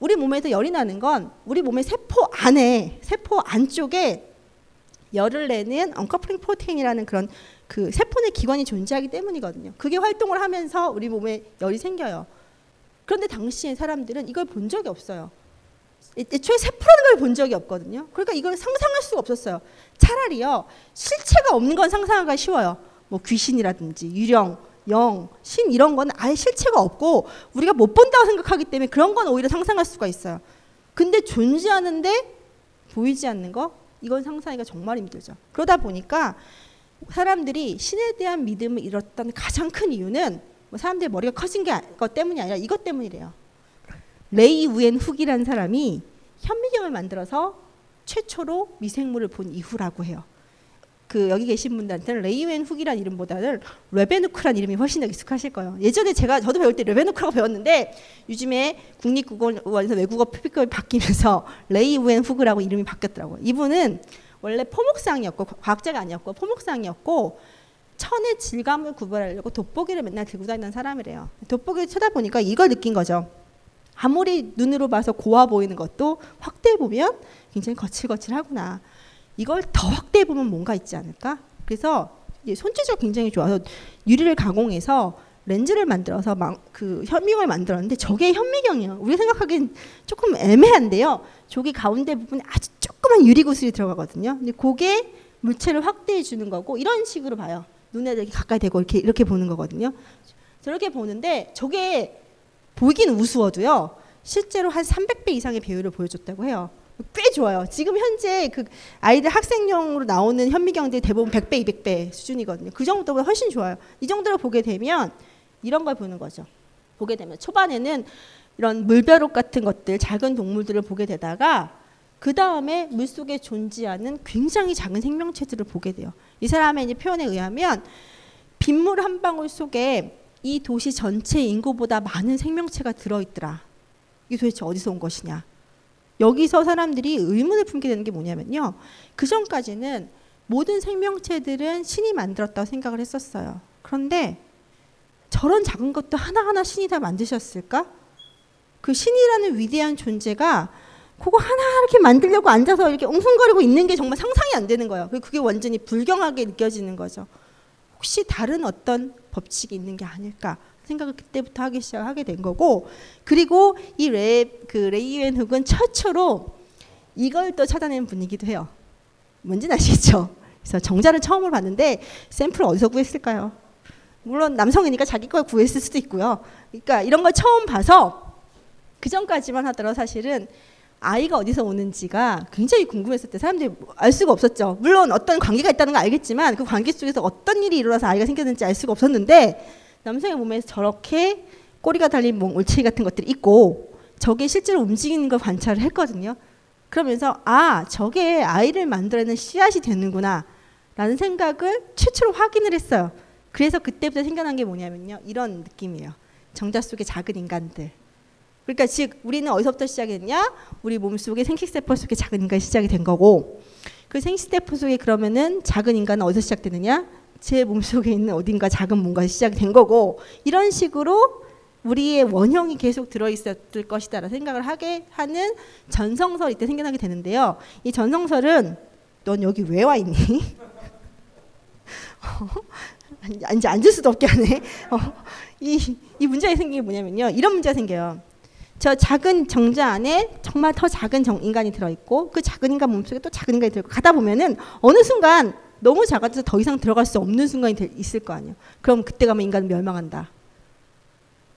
우리 몸에서 열이 나는 건 우리 몸의 세포 안에 세포 안쪽에 열을 내는 언커플링 프로테인이라는 그런 그 세포 내 기관이 존재하기 때문이거든요. 그게 활동을 하면서 우리 몸에 열이 생겨요. 그런데 당시에 사람들은 이걸 본 적이 없어요. 애초에 세포라는 걸 본 적이 없거든요. 그러니까 이걸 상상할 수가 없었어요. 차라리요 실체가 없는 건 상상하기가 쉬워요. 뭐 귀신이라든지 유령, 영, 신 이런 거는 아예 실체가 없고 우리가 못 본다고 생각하기 때문에 그런 건 오히려 상상할 수가 있어요. 근데 존재하는데 보이지 않는 거 이건 상상하기가 정말 힘들죠. 그러다 보니까 사람들이 신에 대한 믿음을 잃었던 가장 큰 이유는 뭐 사람들의 머리가 커진 게 것 때문이 아니라 이것 때문이래요. 레이우엔훅이라는 사람이 현미경을 만들어서 최초로 미생물을 본 이후라고 해요. 그 여기 계신 분들한테는 레이우엔훅이란 이름보다는 레벤후크란 이름이 훨씬 더 익숙하실 거예요. 예전에 제가 저도 배울 때 레벤후크라고 배웠는데 요즘에 국립국어원에서 외국어 표기법이 바뀌면서 (laughs) 레이우엔훅이라고 이름이 바뀌었더라고요. 이분은 원래 포목상이었고 과학자가 아니었고 포목상이었고 천의 질감을 구별하려고 돋보기를 맨날 들고 다니는 사람이래요. 돋보기를 쳐다보니까 이걸 느낀 거죠. 아무리 눈으로 봐서 고와 보이는 것도 확대해 보면 굉장히 거칠거칠하구나. 이걸 더 확대해 보면 뭔가 있지 않을까? 그래서 손재주가 굉장히 좋아서 유리를 가공해서 렌즈를 만들어서 그 현미경을 만들었는데 저게 현미경이에요. 우리 생각하기엔 조금 애매한데요. 저기 가운데 부분에 아주 조그만 유리 구슬이 들어가거든요. 근데 그게 물체를 확대해 주는 거고 이런 식으로 봐요. 눈에 이렇게 가까이 대고 이렇게 이렇게 보는 거거든요. 저렇게 보는데 저게 보긴 우스워도요. 실제로 한 300배 이상의 배율을 보여줬다고 해요. 꽤 좋아요. 지금 현재 그 아이들 학생용으로 나오는 현미경들이 대부분 100배, 200배 수준이거든요. 그 정도보다 훨씬 좋아요. 이 정도로 보게 되면 이런 걸 보는 거죠. 보게 되면 초반에는 이런 물벼룩 같은 것들, 작은 동물들을 보게 되다가 그 다음에 물 속에 존재하는 굉장히 작은 생명체들을 보게 돼요. 이 사람의 이제 표현에 의하면 빗물 한 방울 속에 이 도시 전체 인구보다 많은 생명체가 들어있더라. 이게 도대체 어디서 온 것이냐? 여기서 사람들이 의문을 품게 되는 게 뭐냐면요. 그 전까지는 모든 생명체들은 신이 만들었다고 생각을 했었어요. 그런데 저런 작은 것도 하나하나 신이 다 만드셨을까? 그 신이라는 위대한 존재가 그거 하나 이렇게 만들려고 앉아서 이렇게 웅성거리고 있는 게 정말 상상이 안 되는 거예요. 그게 완전히 불경하게 느껴지는 거죠. 혹시 다른 어떤 법칙이 있는 게 아닐까 생각을 그때부터 하기 시작하게 된 거고 그리고 이 레 그 레이웬 훅은 최초로 이걸 또 찾아낸 분이기도 해요. 뭔지는 아시겠죠? 그래서 정자를 처음으로 봤는데 샘플 어디서 구했을까요? 물론 남성이니까 자기 걸 구했을 수도 있고요. 그러니까 이런 걸 처음 봐서 그 전까지만 하더라도 사실은 아이가 어디서 오는지가 굉장히 궁금했을 때 사람들이 알 수가 없었죠. 물론 어떤 관계가 있다는 걸 알겠지만 그 관계 속에서 어떤 일이 일어나서 아이가 생겼는지 알 수가 없었는데 남성의 몸에서 저렇게 꼬리가 달린 몸, 올챙이 같은 것들이 있고 저게 실제로 움직이는 걸 관찰을 했거든요. 그러면서 아 저게 아이를 만들어내는 씨앗이 되는구나 라는 생각을 최초로 확인을 했어요. 그래서 그때부터 생겨난 게 뭐냐면요. 이런 느낌이에요. 정자 속의 작은 인간들. 그러니까 즉 우리는 어디서부터 시작했냐? 우리 몸속에 생식세포 속에 작은 인간이 시작이 된 거고 그 생식세포 속에 그러면은 작은 인간은 어디서 시작되느냐? 제 몸속에 있는 어딘가 작은 뭔가 시작이 된 거고 이런 식으로 우리의 원형이 계속 들어있었을 것이다라는 생각을 하게 하는 전성설 이 때 생겨나게 되는데요. 이 전성설은 넌 여기 왜 와 있니? (laughs) 이제 앉을 수도 없게 하네. 어, 이, 이 문제가 생긴 게 뭐냐면요. 이런 문제가 생겨요. 저 작은 정자 안에 정말 더 작은 정, 인간이 들어있고 그 작은 인간 몸속에 또 작은 인간이 들어있고 가다 보면은 어느 순간 너무 작아져서 더 이상 들어갈 수 없는 순간이 있을 거 아니에요. 그럼 그때 가면 인간은 멸망한다.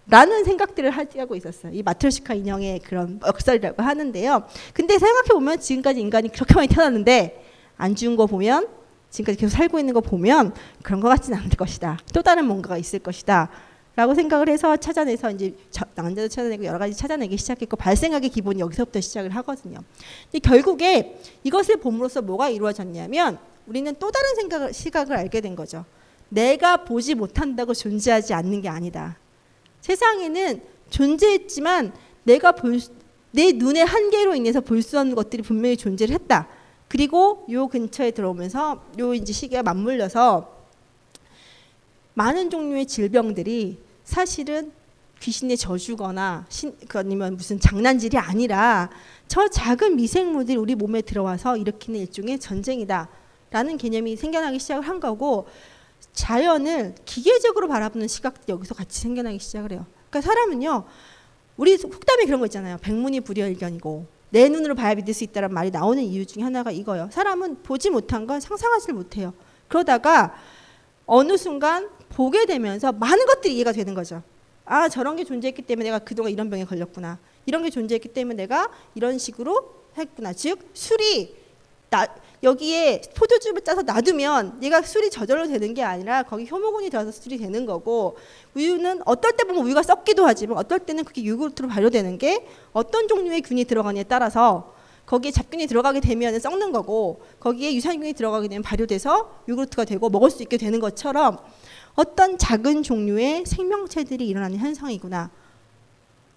라는 생각들을 하고 있었어요. 이 마트로시카 인형의 그런 역설이라고 하는데요. 근데 생각해 보면 지금까지 인간이 그렇게 많이 태어났는데 안 죽은 거 보면 지금까지 계속 살고 있는 거 보면 그런 것 같지는 않을 것이다. 또 다른 뭔가가 있을 것이다. 라고 생각을 해서 찾아내서 이제 남자도 찾아내고 여러 가지 찾아내기 시작했고 발생학의 기본이 여기서부터 시작을 하거든요. 근데 결국에 이것을 봄으로써 뭐가 이루어졌냐면 우리는 또 다른 생각을 시각을 알게 된 거죠. 내가 보지 못한다고 존재하지 않는 게 아니다. 세상에는 존재했지만 내가 볼, 내 눈의 한계로 인해서 볼 수 없는 것들이 분명히 존재를 했다. 그리고 요 근처에 들어오면서 요 이제 시기가 맞물려서 많은 종류의 질병들이 사실은 귀신의 저주거나 신, 그 아니면 무슨 장난질이 아니라 저 작은 미생물들이 우리 몸에 들어와서 일으키는 일종의 전쟁이다 라는 개념이 생겨나기 시작을 한 거고 자연을 기계적으로 바라보는 시각도 여기서 같이 생겨나기 시작을 해요. 그러니까 사람은요, 우리 속담에 그런 거 있잖아요. 백문이 불여일견이고 내 눈으로 봐야 믿을 수 있다는 말이 나오는 이유 중에 하나가 이거예요. 사람은 보지 못한 건 상상하지 못해요. 그러다가 어느 순간 보게 되면서 많은 것들이 이해가 되는 거죠. 아 저런 게 존재했기 때문에 내가 그동안 이런 병에 걸렸구나. 이런 게 존재했기 때문에 내가 이런 식으로 했구나. 즉 술이 나, 여기에 포도즙을 짜서 놔두면 얘가 술이 저절로 되는 게 아니라 거기 효모군이 들어서 술이 되는 거고 우유는 어떨 때 보면 우유가 썩기도 하지만 어떨 때는 그게 요구르트로 발효되는 게 어떤 종류의 균이 들어가냐에 따라서 거기에 잡균이 들어가게 되면 썩는 거고 거기에 유산균이 들어가게 되면 발효돼서 요구르트가 되고 먹을 수 있게 되는 것처럼 어떤 작은 종류의 생명체들이 일어나는 현상이구나.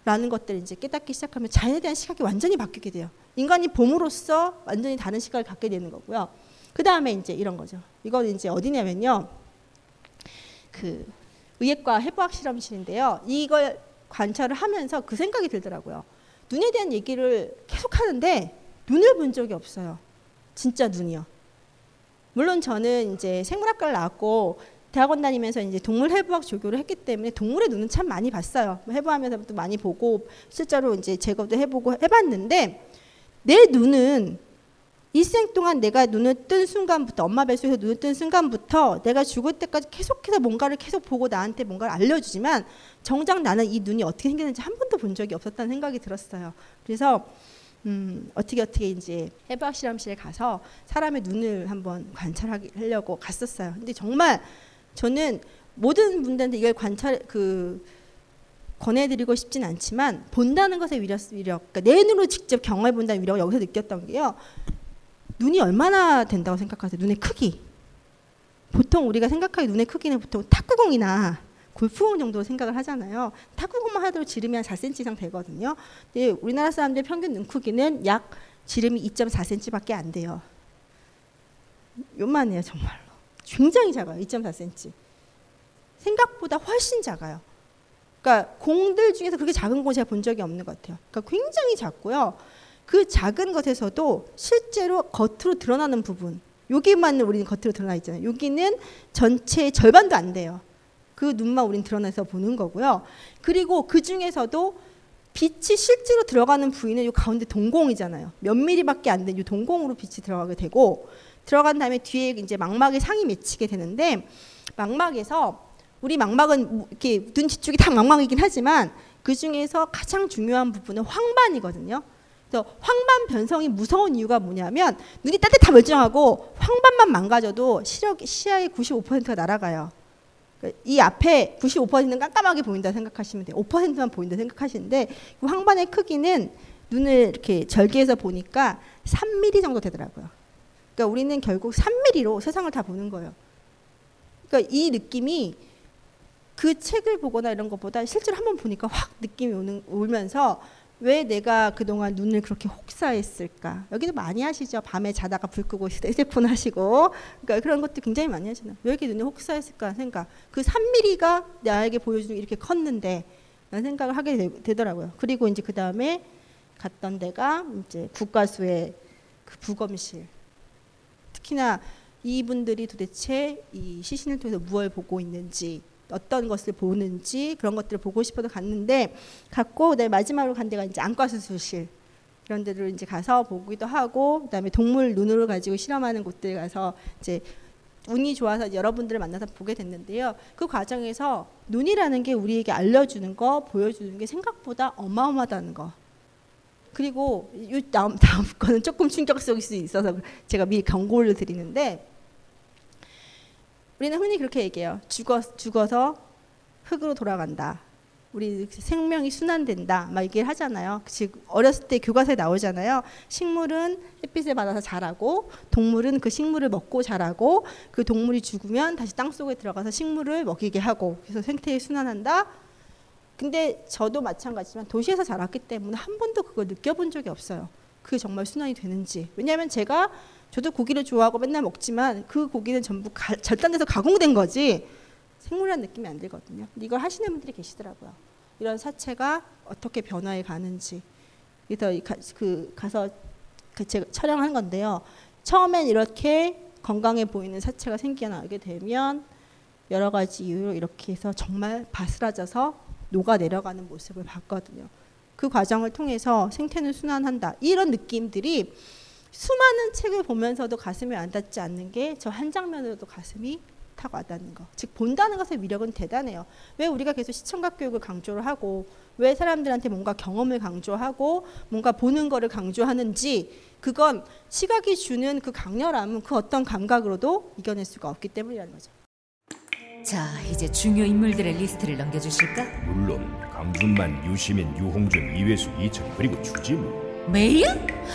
라는 것들을 이제 깨닫기 시작하면 자연에 대한 시각이 완전히 바뀌게 돼요. 인간이 봄으로써 완전히 다른 시각을 갖게 되는 거고요. 그 다음에 이제 이런 거죠. 이건 이제 어디냐면요. 그 의학과 해부학 실험실인데요. 이걸 관찰을 하면서 그 생각이 들더라고요. 눈에 대한 얘기를 계속 하는데 눈을 본 적이 없어요. 진짜 눈이요. 물론 저는 이제 생물학과를 나왔고 대학원 다니면서 이제 동물 해부학 조교를 했기 때문에 동물의 눈은 참 많이 봤어요. 뭐 해부하면서도 많이 보고 실제로 이제 제거도 해보고 해봤는데 내 눈은 일생 동안 내가 눈을 뜬 순간부터 엄마 뱃속에서 눈을 뜬 순간부터 내가 죽을 때까지 계속해서 뭔가를 계속 보고 나한테 뭔가를 알려주지만 정작 나는 이 눈이 어떻게 생겼는지 한 번도 본 적이 없었다는 생각이 들었어요. 그래서 음, 어떻게 어떻게 이제 해부학 실험실에 가서 사람의 눈을 한번 관찰하려고 갔었어요. 근데 정말 저는 모든 분들한테 이걸 관찰 그 권해드리고 싶진 않지만 본다는 것의 위력, 위력 그러니까 내 눈으로 직접 경험해 본다는 위력을 여기서 느꼈던 게요. 눈이 얼마나 된다고 생각하세요? 눈의 크기. 보통 우리가 생각하기 눈의 크기는 보통 탁구공이나 골프공 정도 생각을 하잖아요. 탁구공만 하더라도 지름이 한 4cm 이상 되거든요. 근데 우리나라 사람들 평균 눈 크기는 약 지름이 2.4cm밖에 안 돼요. 요만해요, 정말로. 굉장히 작아요. 2.4cm. 생각보다 훨씬 작아요. 그러니까 공들 중에서 그렇게 작은 공 제가 본 적이 없는 것 같아요. 그러니까 굉장히 작고요. 그 작은 것에서도 실제로 겉으로 드러나는 부분, 여기만 우리는 겉으로 드러나 있잖아요. 여기는 전체의 절반도 안 돼요. 그 눈만 우리는 드러나서 보는 거고요. 그리고 그 중에서도 빛이 실제로 들어가는 부위는 이 가운데 동공이잖아요. 몇 미리밖에 안 되는 이 동공으로 빛이 들어가게 되고 들어간 다음에 뒤에 이제 망막에 상이 맺히게 되는데 망막에서 우리 망막은 이렇게 눈 뒤쪽이 다 망막이긴 하지만 그 중에서 가장 중요한 부분은 황반이거든요. 그래서 황반 변성이 무서운 이유가 뭐냐면 눈이 다 멀쩡하고 황반만 망가져도 시력 시야의 95%가 날아가요. 그러니까 이 앞에 95%는 깜깜하게 보인다 생각하시면 돼요. 5%만 보인다 생각하시는데 그 황반의 크기는 눈을 이렇게 절개해서 보니까 3mm 정도 되더라고요. 그러니까 우리는 결국 3mm로 세상을 다 보는 거예요. 그러니까 이 느낌이 그 책을 보거나 이런 것보다 실제로 한번 보니까 확 느낌이 오는 오면서 왜 내가 그동안 눈을 그렇게 혹사했을까? 여기도 많이 하시죠. 밤에 자다가 불 끄고 (laughs) 휴대폰 하시고. 그러니까 그런 것도 굉장히 많이 하잖아요. 왜 이렇게 눈을 혹사했을까 생각. 그 3mm가 나에게 보여주는 이렇게 컸는데 라는 생각을 하게 되, 더라고요 그리고 이제 그 다음에 갔던 데가 이제 국가수의 그 부검실. 특히나 이분들이 도대체 이 시신을 통해서 무엇을 보고 있는지 어떤 것을 보는지 그런 것들을 보고 싶어서 갔는데 갔고 내 마지막으로 간 데가 이제 안과 수술실 이런 데를 이제 가서 보기도 하고 그다음에 동물 눈으로 가지고 실험하는 곳들 가서 이제 운이 좋아서 여러분들을 만나서 보게 됐는데요. 그 과정에서 눈이라는 게 우리에게 알려주는 거, 보여주는 게 생각보다 어마어마하다는 거. 그리고 이 다음 다음 거는 조금 충격적일 수 있어서 제가 미리 경고를 드리는데 우리는 흔히 그렇게 얘기해요. 죽어, 죽어서 흙으로 돌아간다. 우리 생명이 순환된다. 막 얘기를 하잖아요. 즉 어렸을 때 교과서에 나오잖아요. 식물은 햇빛을 받아서 자라고 동물은 그 식물을 먹고 자라고 그 동물이 죽으면 다시 땅 속에 들어가서 식물을 먹이게 하고 그래서 생태에 순환한다. 근데 저도 마찬가지지만 도시에서 자랐기 때문에 한 번도 그걸 느껴본 적이 없어요. 그게 정말 순환이 되는지. 왜냐하면 제가 저도 고기를 좋아하고 맨날 먹지만 그 고기는 전부 가, 절단돼서 가공된 거지 생물이라는 느낌이 안 들거든요. 이걸 하시는 분들이 계시더라고요. 이런 사체가 어떻게 변화해 가는지. 그래서 가, 그 가서 그 제가 촬영한 건데요. 처음엔 이렇게 건강해 보이는 사체가 생겨나게 되면 여러 가지 이유로 이렇게 해서 정말 바스라져서 녹아 내려가는 모습을 봤거든요. 그 과정을 통해서 생태는 순환한다. 이런 느낌들이 수많은 책을 보면서도 가슴이 안 닿지 않는 게 저 한 장면으로도 가슴이 탁 와닿는 거. 즉 본다는 것의 위력은 대단해요. 왜 우리가 계속 시청각 교육을 강조를 하고 왜 사람들한테 뭔가 경험을 강조하고 뭔가 보는 거를 강조하는지 그건 시각이 주는 그 강렬함은 그 어떤 감각으로도 이겨낼 수가 없기 때문이라는 거죠. 자, 이제 중요 인물들의 리스트를 넘겨주실까? 물론 강준만, 유시민, 유홍준, 이회수, 이철 그리고 주진우 메일?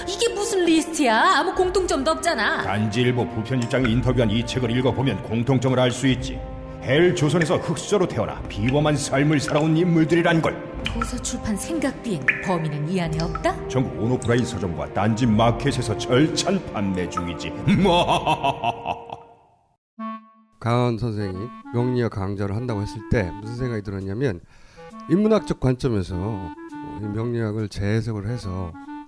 이게 무슨 리스트야? 아무 공통점도 없잖아. 딴지일보 부편집장이 인터뷰한 이 책을 읽어보면 공통점을 알 수 있지. 헬조선에서 흙수저로 태어나 비범한 삶을 살아온 인물들이란 걸. 도서 출판 생각비행 범인은 이 안에 없다? 전국 온오프라인 서점과 딴지 마켓에서 절찬 판매 중이지. (laughs) 강헌 선생이 명리학 강좌를 한다고 했을 때 무슨 생각이 들었냐면 인문학적 관점에서 명리학을 재해석을 해서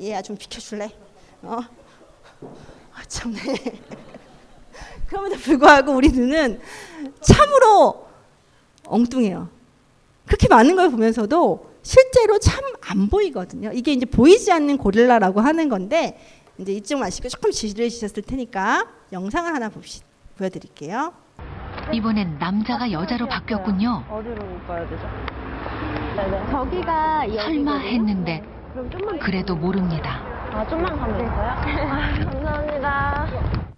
얘야 좀 비켜줄래? 어? 아 참네. (laughs) 그럼에도 불구하고 우리 눈은 참으로 엉뚱해요. 그렇게 많은 걸 보면서도 실제로 참 안 보이거든요. 이게 이제 보이지 않는 고릴라라고 하는 건데 이제 이쪽 마시고 조금 지르셨을 테니까 영상을 하나 봅시 보여드릴게요. 이번엔 남자가 여자로 바뀌었군요. 어디로 못 가야 되죠? 저기가 설마 했는데 그래도 모릅니다. 아 좀만 가면 될까요? (laughs) 아, 감사합니다.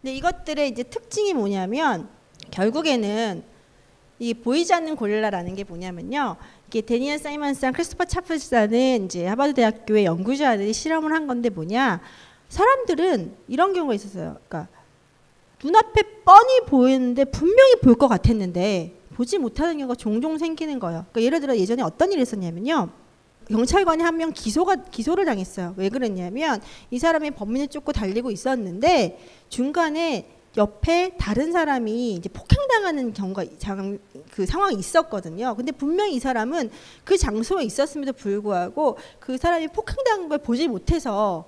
근데 이것들의 이제 특징이 뭐냐면 결국에는 이 보이지 않는 고릴라라는 게 뭐냐면요. 이게 데니엘 사이먼스랑 크리스토퍼 차프스라는 이제 하버드 대학교의 연구자들이 실험을 한 건데 뭐냐? 사람들은 이런 경우가 있었어요. 그러니까 눈앞에 뻔히 보이는데 분명히 볼 것 같았는데 보지 못하는 경우가 종종 생기는 거예요. 그러니까 예를 들어 예전에 어떤 일이 있었냐면요. 경찰관이 한 명 기소가 기소를 당했어요. 왜 그랬냐면 이 사람이 범인을 쫓고 달리고 있었는데 중간에 옆에 다른 사람이 이제 폭행당하는 경우가 장, 그 상황이 있었거든요. 근데 분명히 이 사람은 그 장소에 있었음에도 불구하고 그 사람이 폭행당한 걸 보지 못해서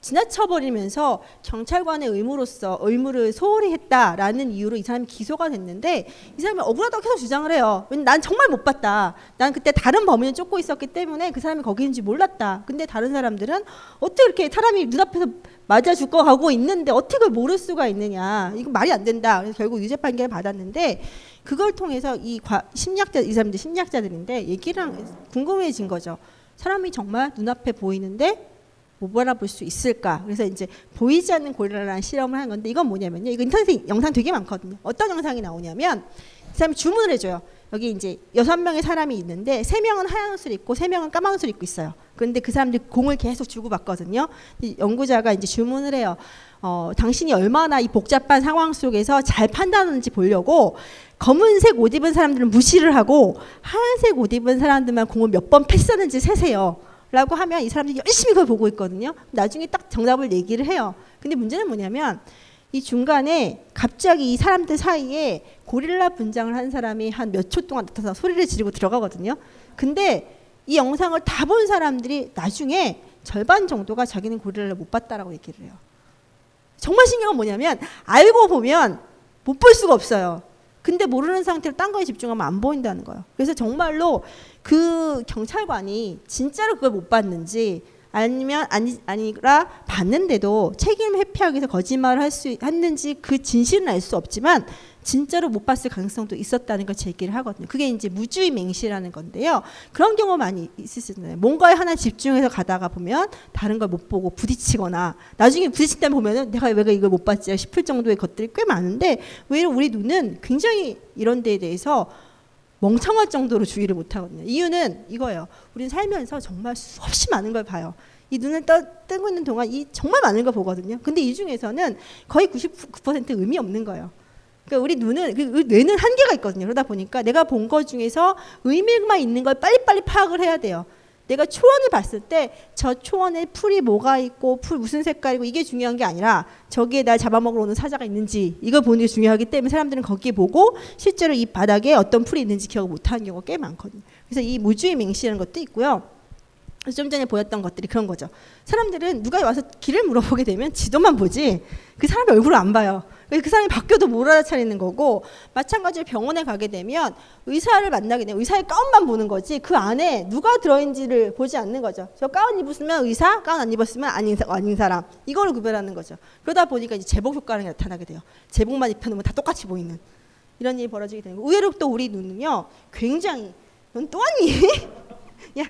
지나쳐버리면서 경찰관의 의무로서 의무를 소홀히 했다라는 이유로 이 사람이 기소가 됐는데 이 사람이 억울하다고 계속 주장을 해요. 난 정말 못 봤다. 난 그때 다른 범인을 쫓고 있었기 때문에 그 사람이 거기 있는지 몰랐다. 근데 다른 사람들은 어떻게 이렇게 사람이 눈앞에서 맞아 죽고 가고 있는데 어떻게 그걸 모를 수가 있느냐. 이거 말이 안 된다. 그래서 결국 유죄 판결을 받았는데 그걸 통해서 이 과, 심리학자 이 사람들 심리학자들인데 얘기랑 궁금해진 거죠. 사람이 정말 눈앞에 보이는데 못 바라볼 수 있을까? 그래서 이제 보이지 않는 고릴라라는 실험을 한 건데 이건 뭐냐면요. 이거 인터넷에 영상 되게 많거든요. 어떤 영상이 나오냐면 이 사람이 주문을 해줘요. 여기 이제 여섯 명의 사람이 있는데 세 명은 하얀 옷을 입고 세 명은 까만 옷을 입고 있어요. 그런데 그 사람들이 공을 계속 주고 받거든요. 연구자가 이제 주문을 해요. 어, 당신이 얼마나 이 복잡한 상황 속에서 잘 판단하는지 보려고 검은색 옷 입은 사람들은 무시를 하고 하얀색 옷 입은 사람들만 공을 몇 번 패스하는지 세세요. 라고 하면 이 사람들이 열심히 그걸 보고 있거든요. 나중에 딱 정답을 얘기를 해요. 근데 문제는 뭐냐면 이 중간에 갑자기 이 사람들 사이에 고릴라 분장을 한 사람이 한 몇 초 동안 나타나서 소리를 지르고 들어가거든요. 근데 이 영상을 다 본 사람들이 나중에 절반 정도가 자기는 고릴라를 못 봤다라고 얘기를 해요. 정말 신기한 건 뭐냐면 알고 보면 못 볼 수가 없어요. 근데 모르는 상태로 딴 거에 집중하면 안 보인다는 거예요. 그래서 정말로 그 경찰관이 진짜로 그걸 못 봤는지 아니면 아니 아니라 봤는데도 책임 회피하기 위해서 거짓말을 할 수 했는지 그 진실은 알 수 없지만 진짜로 못 봤을 가능성도 있었다는 걸 제기를 하거든요. 그게 이제 무주의 맹시라는 건데요. 그런 경우 많이 있을 수 있나요? 뭔가에 하나 집중해서 가다가 보면 다른 걸 못 보고 부딪히거나 나중에 부딪힐 때 보면은 내가 왜 이걸 못 봤지 싶을 정도의 것들이 꽤 많은데 왜 우리 눈은 굉장히 이런 데에 대해서 멍청할 정도로 주의를 못 하거든요. 이유는 이거예요. 우리는 살면서 정말 수없이 많은 걸 봐요. 이 눈을 떠, 뜨고 있는 동안 이 정말 많은 걸 보거든요. 근데 이 중에서는 거의 99% 의미 없는 거예요. 그러니까 우리 눈은 그 뇌는 한계가 있거든요. 그러다 보니까 내가 본 것 중에서 의미만 있는 걸 빨리빨리 파악을 해야 돼요. 내가 초원을 봤을 때 저 초원에 풀이 뭐가 있고 풀 무슨 색깔이고 이게 중요한 게 아니라 저기에 날 잡아먹으러 오는 사자가 있는지 이걸 보는 게 중요하기 때문에 사람들은 거기에 보고 실제로 이 바닥에 어떤 풀이 있는지 기억을 못하는 경우가 꽤 많거든요. 그래서 이 무주의 맹시라는 것도 있고요. 좀 전에 보였던 것들이 그런 거죠. 사람들은 누가 와서 길을 물어보게 되면 지도만 보지 그 사람의 얼굴을 안 봐요. 그 사람이 바뀌어도 못 알아차리는 거고 마찬가지로 병원에 가게 되면 의사를 만나게 되면 의사의 가운만 보는 거지 그 안에 누가 들어있는지를 보지 않는 거죠. 저 가운 입었으면 의사, 가운 안 입었으면 아닌, 아닌 사람 이거를 구별하는 거죠. 그러다 보니까 이제 제복 효과가 나타나게 돼요. 제복만 입혀놓으면 다 똑같이 보이는 이런 일이 벌어지게 되는 거예요. 의외로 또 우리 눈은요 굉장히 넌 또 왔니? (laughs) 야,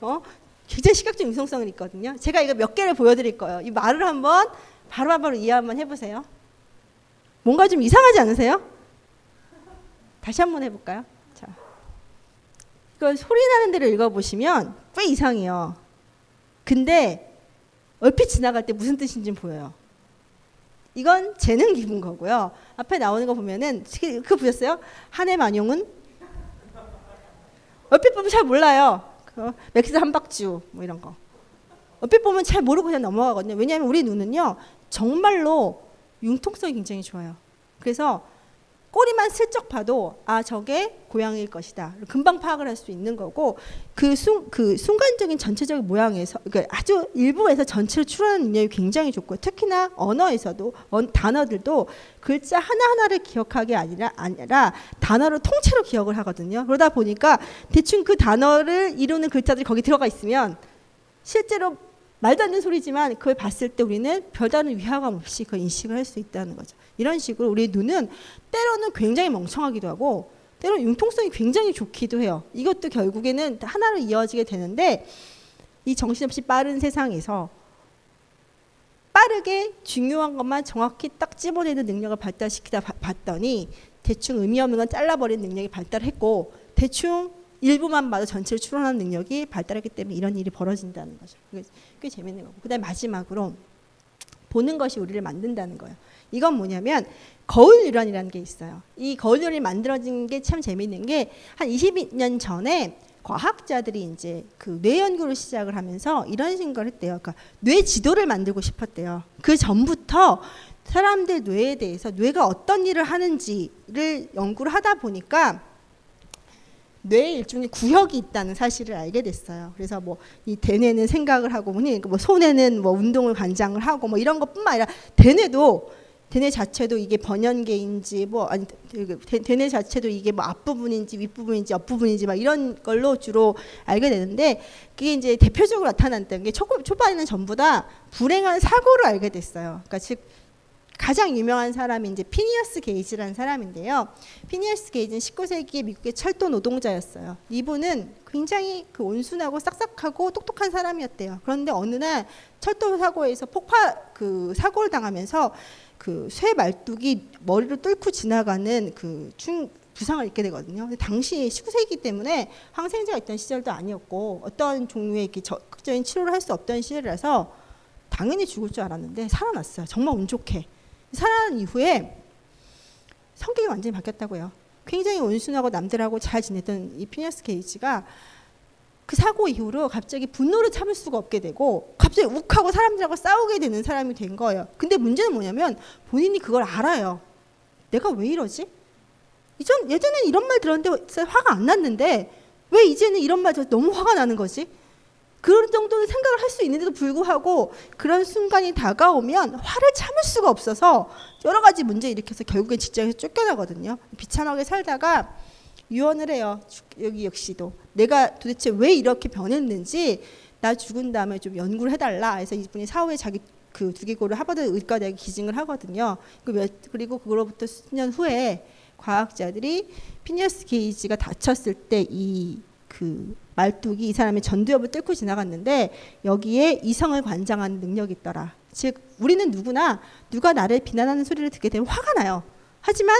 어? 굉장히 시각적 융성성이 있거든요. 제가 이거 몇 개를 보여드릴 거예요. 이 말을 한번 바로바로 이해 한번 해보세요. 뭔가 좀 이상하지 않으세요? 다시 한번 해볼까요? 자, 이거 소리 나는 데를 읽어보시면 꽤 이상해요. 근데 얼핏 지나갈 때 무슨 뜻인지 보여요. 이건 재능 기분 거고요. 앞에 나오는 거 보면은 그 보셨어요? 한해 만용은 얼핏 보면 잘 몰라요. 그 맥스 한박주 뭐 이런 거. 얼핏 보면 잘 모르고 그냥 넘어가거든요. 왜냐하면 우리 눈은요 정말로 융통성이 굉장히 좋아요. 그래서 꼬리만 슬쩍 봐도 아 저게 고양이일 것이다. 금방 파악을 할 수 있는 거고 그, 순, 그 순간적인 전체적인 모양에서 그러니까 아주 일부에서 전체를 추론하는 능력이 굉장히 좋고 특히나 언어에서도 단어들도 글자 하나하나를 기억하기 아니라 아니라 단어를 통째로 기억을 하거든요. 그러다 보니까 대충 그 단어를 이루는 글자들이 거기 들어가 있으면 실제로 말도 안 되는 소리지만 그걸 봤을 때 우리는 별다른 위화감 없이 그 인식을 할 수 있다는 거죠. 이런 식으로 우리 눈은 때로는 굉장히 멍청하기도 하고 때로는 융통성이 굉장히 좋기도 해요. 이것도 결국에는 하나로 이어지게 되는데 이 정신없이 빠른 세상에서 빠르게 중요한 것만 정확히 딱 집어내는 능력을 발달시키다 봤더니 대충 의미 없는 건 잘라버리는 능력이 발달했고 대충 일부만 봐도 전체를 추론하는 능력이 발달했기 때문에 이런 일이 벌어진다는 거죠. 꽤 재밌는 거고. 그다음 마지막으로 보는 것이 우리를 만든다는 거예요. 이건 뭐냐면 거울 유란이라는 게 있어요. 이 거울 유란이 만들어진 게 참 재밌는 게 한 20년 전에 과학자들이 이제 그 뇌 연구를 시작을 하면서 이런 생각을 했대요. 그러니까 뇌 지도를 만들고 싶었대요. 그 전부터 사람들 뇌에 대해서 뇌가 어떤 일을 하는지를 연구를 하다 보니까 뇌에 일종의 구역이 있다는 사실을 알게 됐어요. 그래서 뭐 이 대뇌는 생각을 하고 뭐니 뭐 손에는 뭐 운동을 관장을 하고 뭐 이런 것뿐만 아니라 대뇌도 대뇌 자체도 이게 번연계인지 뭐 아니 그 대- 대뇌 자체도 이게 뭐 앞부분인지 윗부분인지 옆부분인지 막 이런 걸로 주로 알게 되는데 그게 이제 대표적으로 나타났던 게 초, 초반에는 전부 다 불행한 사고를 알게 됐어요. 그러니까 즉 가장 유명한 사람이 이제 피니어스 게이지라는 사람인데요. 피니어스 게이지는 19세기 미국의 철도 노동자였어요. 이분은 굉장히 그 온순하고 싹싹하고 똑똑한 사람이었대요. 그런데 어느 날 철도 사고에서 폭파 그 사고를 당하면서 그 쇠 말뚝이 머리를 뚫고 지나가는 그 충, 부상을 입게 되거든요. 당시 19세기 때문에 항생제가 있던 시절도 아니었고 어떤 종류의 적극적인 치료를 할 수 없던 시절이라서 당연히 죽을 줄 알았는데 살아났어요. 정말 운 좋게. 살아난 이후에 성격이 완전히 바뀌었다고요. 굉장히 온순하고 남들하고 잘 지냈던 이 피니어스 게이지가 그 사고 이후로 갑자기 분노를 참을 수가 없게 되고 갑자기 욱하고 사람들하고 싸우게 되는 사람이 된 거예요. 근데 문제는 뭐냐면 본인이 그걸 알아요. 내가 왜 이러지? 예전엔 이런 말 들었는데 화가 안 났는데 왜 이제는 이런 말 들어서 너무 화가 나는 거지? 그런 정도는 생각을 할 수 있는데도 불구하고 그런 순간이 다가오면 화를 참을 수가 없어서 여러 가지 문제 일으켜서 결국엔 직장에서 쫓겨나거든요. 비참하게 살다가 유언을 해요. 여기 역시도 내가 도대체 왜 이렇게 변했는지 나 죽은 다음에 좀 연구를 해달라 해서 이분이 사후에 자기 그 두개골을 하버드 의과대학에 기증을 하거든요. 그 몇- 그리고 그로부터 수년 후에 과학자들이 피니어스 게이지가 다쳤을 때 이 그 말뚝이 이 사람의 전두엽을 뚫고 지나갔는데 여기에 이성을 관장하는 능력이 있더라. 즉 우리는 누구나 누가 나를 비난하는 소리를 듣게 되면 화가 나요. 하지만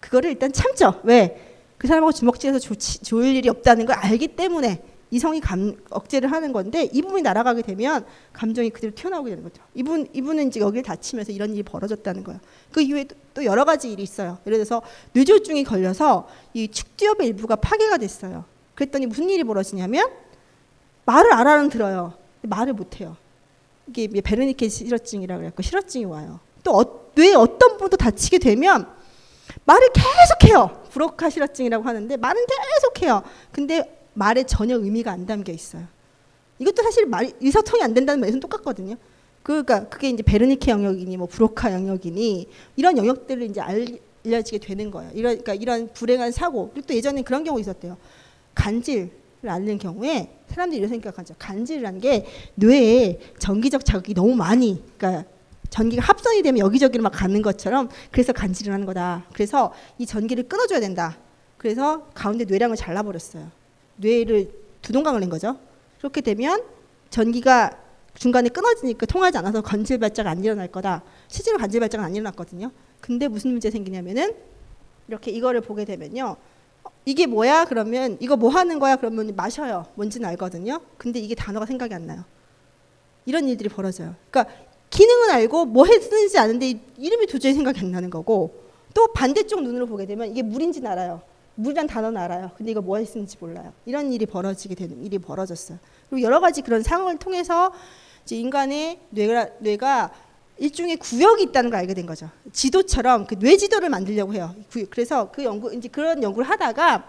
그거를 일단 참죠. 왜? 그 사람하고 주먹질해서 좋지, 좋을 일이 없다는 걸 알기 때문에 이성이 감, 억제를 하는 건데 이 부분이 날아가게 되면 감정이 그대로 튀어나오게 되는 거죠. 이분 이분은 이제 여기를 다치면서 이런 일이 벌어졌다는 거예요. 그 이후에 또- 또 여러 가지 일이 있어요. 예를 들어서 뇌졸중이 걸려서 이 축두엽의 일부가 파괴가 됐어요. 그랬더니 무슨 일이 벌어지냐면 말을 알아는 들어요. 말을 못 해요. 이게 베르니케 실어증이라고 그랬고 실어증이 와요. 또 어, 뇌 어떤 부분도 다치게 되면 말을 계속해요. 브로카 실어증이라고 하는데 말은 계속해요. 근데 말에 전혀 의미가 안 담겨 있어요. 이것도 사실 말 의사통이 안 된다는 말에서는 똑같거든요. 그러니까 그게 이제 베르니케 영역이니 뭐 브로카 영역이니 이런 영역들을 이제 알려지게 되는 거예요. 이런 그러니까 이런 불행한 사고 그리고 또 예전에 그런 경우 있었대요. 간질을 앓는 경우에 사람들이 이런 생각하죠. 간질이라는 게 뇌에 전기적 자극이 너무 많이 그러니까 전기가 합선이 되면 여기저기로 막 가는 것처럼 그래서 간질을 하는 거다. 그래서 이 전기를 끊어줘야 된다. 그래서 가운데 뇌량을 잘라버렸어요. 뇌를 두 동강을 낸 거죠. 그렇게 되면 전기가 중간에 끊어지니까 통하지 않아서 간질 발작이 안 일어날 거다. 실제로 간질 발작은 안 일어났거든요. 근데 무슨 문제 생기냐면은 이렇게 이거를 보게 되면요. 어, 이게 뭐야? 그러면 이거 뭐 하는 거야? 그러면 마셔요. 뭔지는 알거든요. 근데 이게 단어가 생각이 안 나요. 이런 일들이 벌어져요. 그러니까 기능은 알고 뭐 했는지 아는데 이- 이름이 도저히 생각이 안 나는 거고 또 반대쪽 눈으로 보게 되면 이게 물인지는 알아요. 물이란 단어는 알아요. 근데 이거 뭐 했는지 몰라요. 이런 일이 벌어지게 되는 일이 벌어졌어요. 그리고 여러 가지 그런 상황을 통해서 인간의 뇌가 뇌가 일종의 구역이 있다는 걸 알게 된 거죠. 지도처럼 그 뇌지도를 만들려고 해요. 구- 그래서 그 연구 이제 그런 연구를 하다가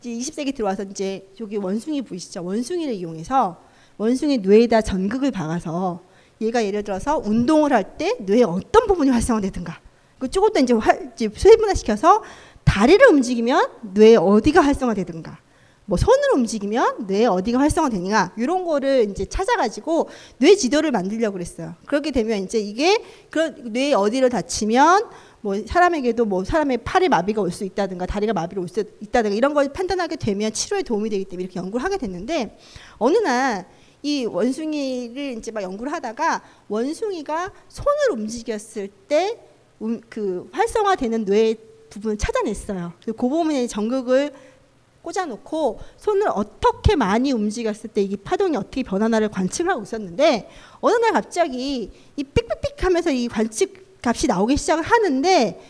이제 20세기 들어와서 이제 저기 원숭이 보이시죠? 원숭이를 이용해서 원숭이 뇌에다 전극을 박아서 얘가 예를 들어서 운동을 할 때 뇌의 어떤 부분이 활성화되든가 그 조금 더 이제, 활, 이제 세분화 시켜서 다리를 움직이면 뇌 어디가 활성화되든가 뭐 손을 움직이면 뇌 어디가 활성화되느냐 이런 거를 이제 찾아가지고 뇌 지도를 만들려고 그랬어요. 그렇게 되면 이제 이게 그런 뇌 어디를 다치면 뭐 사람에게도 뭐 사람의 팔에 마비가 올 수 있다든가 다리가 마비로 올 수 있다든가 이런 걸 판단하게 되면 치료에 도움이 되기 때문에 이렇게 연구를 하게 됐는데 어느 날 이 원숭이를 이제 막 연구를 하다가 원숭이가 손을 움직였을 때 그 활성화되는 뇌 부분을 찾아냈어요. 그 부분에 전극을 꽂아놓고 손을 어떻게 많이 움직였을 때 이 파동이 어떻게 변하나를 관측을 하고 있었는데 어느 날 갑자기 이 삑삑삑 하면서 이 관측 값이 나오기 시작을 하는데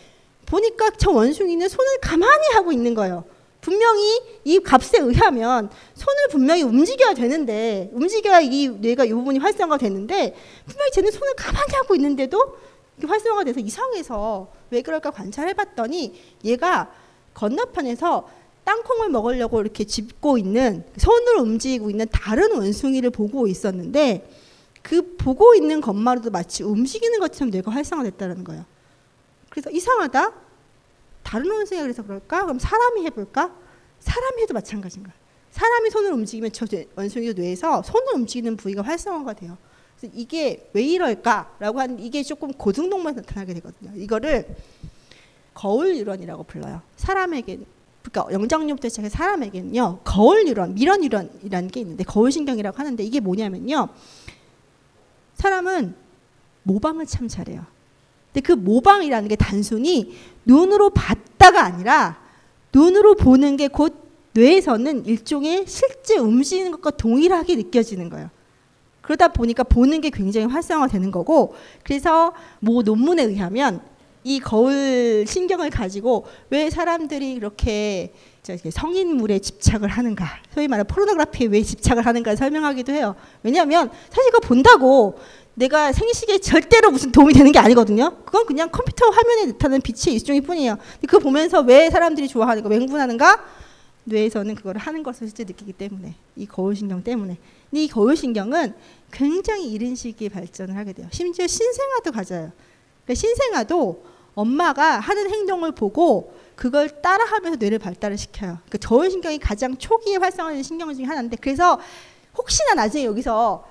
보니까 저 원숭이는 손을 가만히 하고 있는 거예요. 분명히 이 값에 의하면 손을 분명히 움직여야 되는데 움직여야 이 뇌가 이 부분이 활성화 되는데 분명히 쟤는 손을 가만히 하고 있는데도 활성화돼서 이상해서 왜 그럴까 관찰해봤더니 얘가 건너편에서 땅콩을 먹으려고 이렇게 짚고 있는 손을 움직이고 있는 다른 원숭이를 보고 있었는데 그 보고 있는 것만으로도 마치 움직이는 것처럼 뇌가 활성화됐다는 거예요. 그래서 이상하다. 다른 원숭이가 그래서 그럴까? 그럼 사람이 해볼까? 사람이 해도 마찬가지인 거야. 사람이 손을 움직이면 저 원숭이도 뇌에서 손을 움직이는 부위가 활성화가 돼요. 그래서 이게 왜 이럴까라고 하는 이게 조금 고등동물에 나타나게 되거든요. 이거를 거울 유런이라고 불러요. 사람에게 그러니까 영장류부터 시작해서 사람에게는요 거울 유런, 미런 유런이라는 게 있는데 거울 신경이라고 하는데 이게 뭐냐면요 사람은 모방을 참 잘해요. 근데 그 모방이라는 게 단순히 눈으로 봤다가 아니라 눈으로 보는 게 곧 뇌에서는 일종의 실제 움직이는 것과 동일하게 느껴지는 거예요. 그러다 보니까 보는 게 굉장히 활성화되는 거고 그래서 뭐 논문에 의하면 이 거울 신경을 가지고 왜 사람들이 그렇게 성인물에 집착을 하는가 소위 말해 포르노그래피에 왜 집착을 하는가 설명하기도 해요. 왜냐하면 사실 그거 본다고 내가 생식에 절대로 무슨 도움이 되는 게 아니거든요. 그건 그냥 컴퓨터 화면에 나타나는 빛의 일종일 뿐이에요. 그거 보면서 왜 사람들이 좋아하는가, 맹분하는가? 뇌에서는 그걸 하는 것을 실제 느끼기 때문에 이 거울신경 때문에. 이 거울신경은 굉장히 이른 시기에 발전을 하게 돼요. 심지어 신생아도 가져요. 그러니까 신생아도 엄마가 하는 행동을 보고 그걸 따라하면서 뇌를 발달을 시켜요. 그러니까 저울신경이 가장 초기에 활성화되는 신경 중에 하나인데 그래서 혹시나 나중에 여기서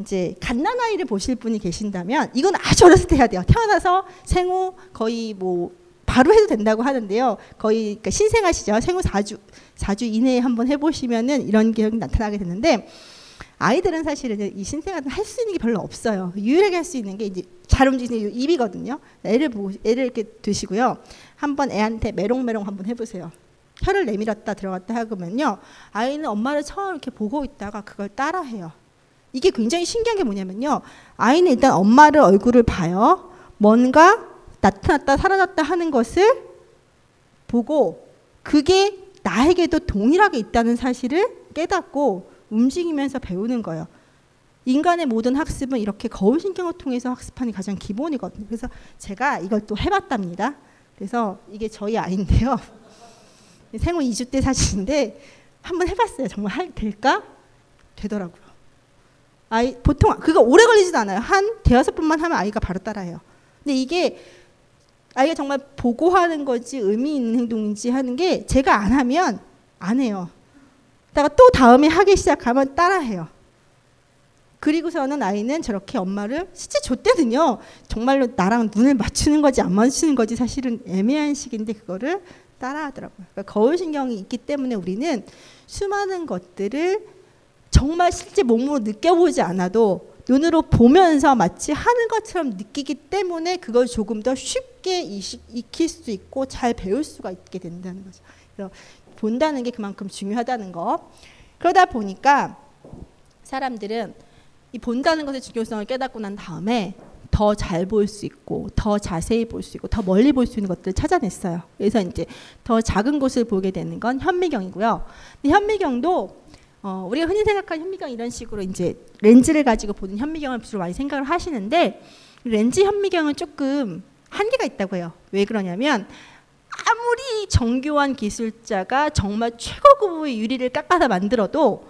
이제 갓난아이를 보실 분이 계신다면 이건 아주 어렸을 때 해야 돼요. 태어나서 생후 거의 뭐 바로 해도 된다고 하는데요. 거의 그러니까 신생아시죠. 생후 4주 4주 이내에 한번 해보시면은 이런 기억이 나타나게 되는데 아이들은 사실은 이 신생아는 할 수 있는 게 별로 없어요. 유일하게 할 수 있는 게 이제 잘 움직이는 입이거든요. 애를 보고 애를 이렇게 드시고요. 한번 애한테 메롱메롱 한번 해보세요. 혀를 내밀었다 들어갔다 하면요. 아이는 엄마를 처음 이렇게 보고 있다가 그걸 따라해요. 이게 굉장히 신기한 게 뭐냐면요. 아이는 일단 엄마를 얼굴을 봐요. 뭔가 나타났다 사라졌다 하는 것을 보고 그게 나에게도 동일하게 있다는 사실을 깨닫고 움직이면서 배우는 거예요. 인간의 모든 학습은 이렇게 거울신경을 통해서 학습하는 가장 기본이거든요. 그래서 제가 이걸 또 해봤답니다. 그래서 이게 저희 아이인데요. (laughs) 생후 2주 때 사진인데 한번 해봤어요. 정말 할, 될까? 되더라고요. 아이 보통 그거 오래 걸리지도 않아요. 한 대여섯 번만 하면 아이가 바로 따라해요. 근데 이게 아이가 정말 보고 하는 거지 의미 있는 행동인지 하는 게 제가 안 하면 안 해요. 다가 또 다음에 하기 시작하면 따라해요. 그리고서는 아이는 저렇게 엄마를 실제 줬대는요. 정말로 나랑 눈을 맞추는 거지 안 맞추는 거지 사실은 애매한 시기인데 그거를 따라하더라고요. 그러니까 거울 신경이 있기 때문에 우리는 수많은 것들을 정말 실제 몸으로 느껴보지 않아도 눈으로 보면서 마치 하는 것처럼 느끼기 때문에 그걸 조금 더 쉽게 익힐 수 있고 잘 배울 수가 있게 된다는 거죠. 그래서 본다는 게 그만큼 중요하다는 거. 그러다 보니까 사람들은 이 본다는 것의 중요성을 깨닫고 난 다음에 더 잘 볼 수 있고 더 자세히 볼 수 있고 더 멀리 볼 수 있는 것들을 찾아냈어요. 그래서 이제 더 작은 곳을 보게 되는 건 현미경이고요. 현미경도 어, 우리가 흔히 생각하는 현미경 이런 식으로 이제 렌즈를 가지고 보는 현미경을 주로 많이 생각을 하시는데 렌즈 현미경은 조금 한계가 있다고 해요. 왜 그러냐면 아무리 정교한 기술자가 정말 최고급의 유리를 깎아서 만들어도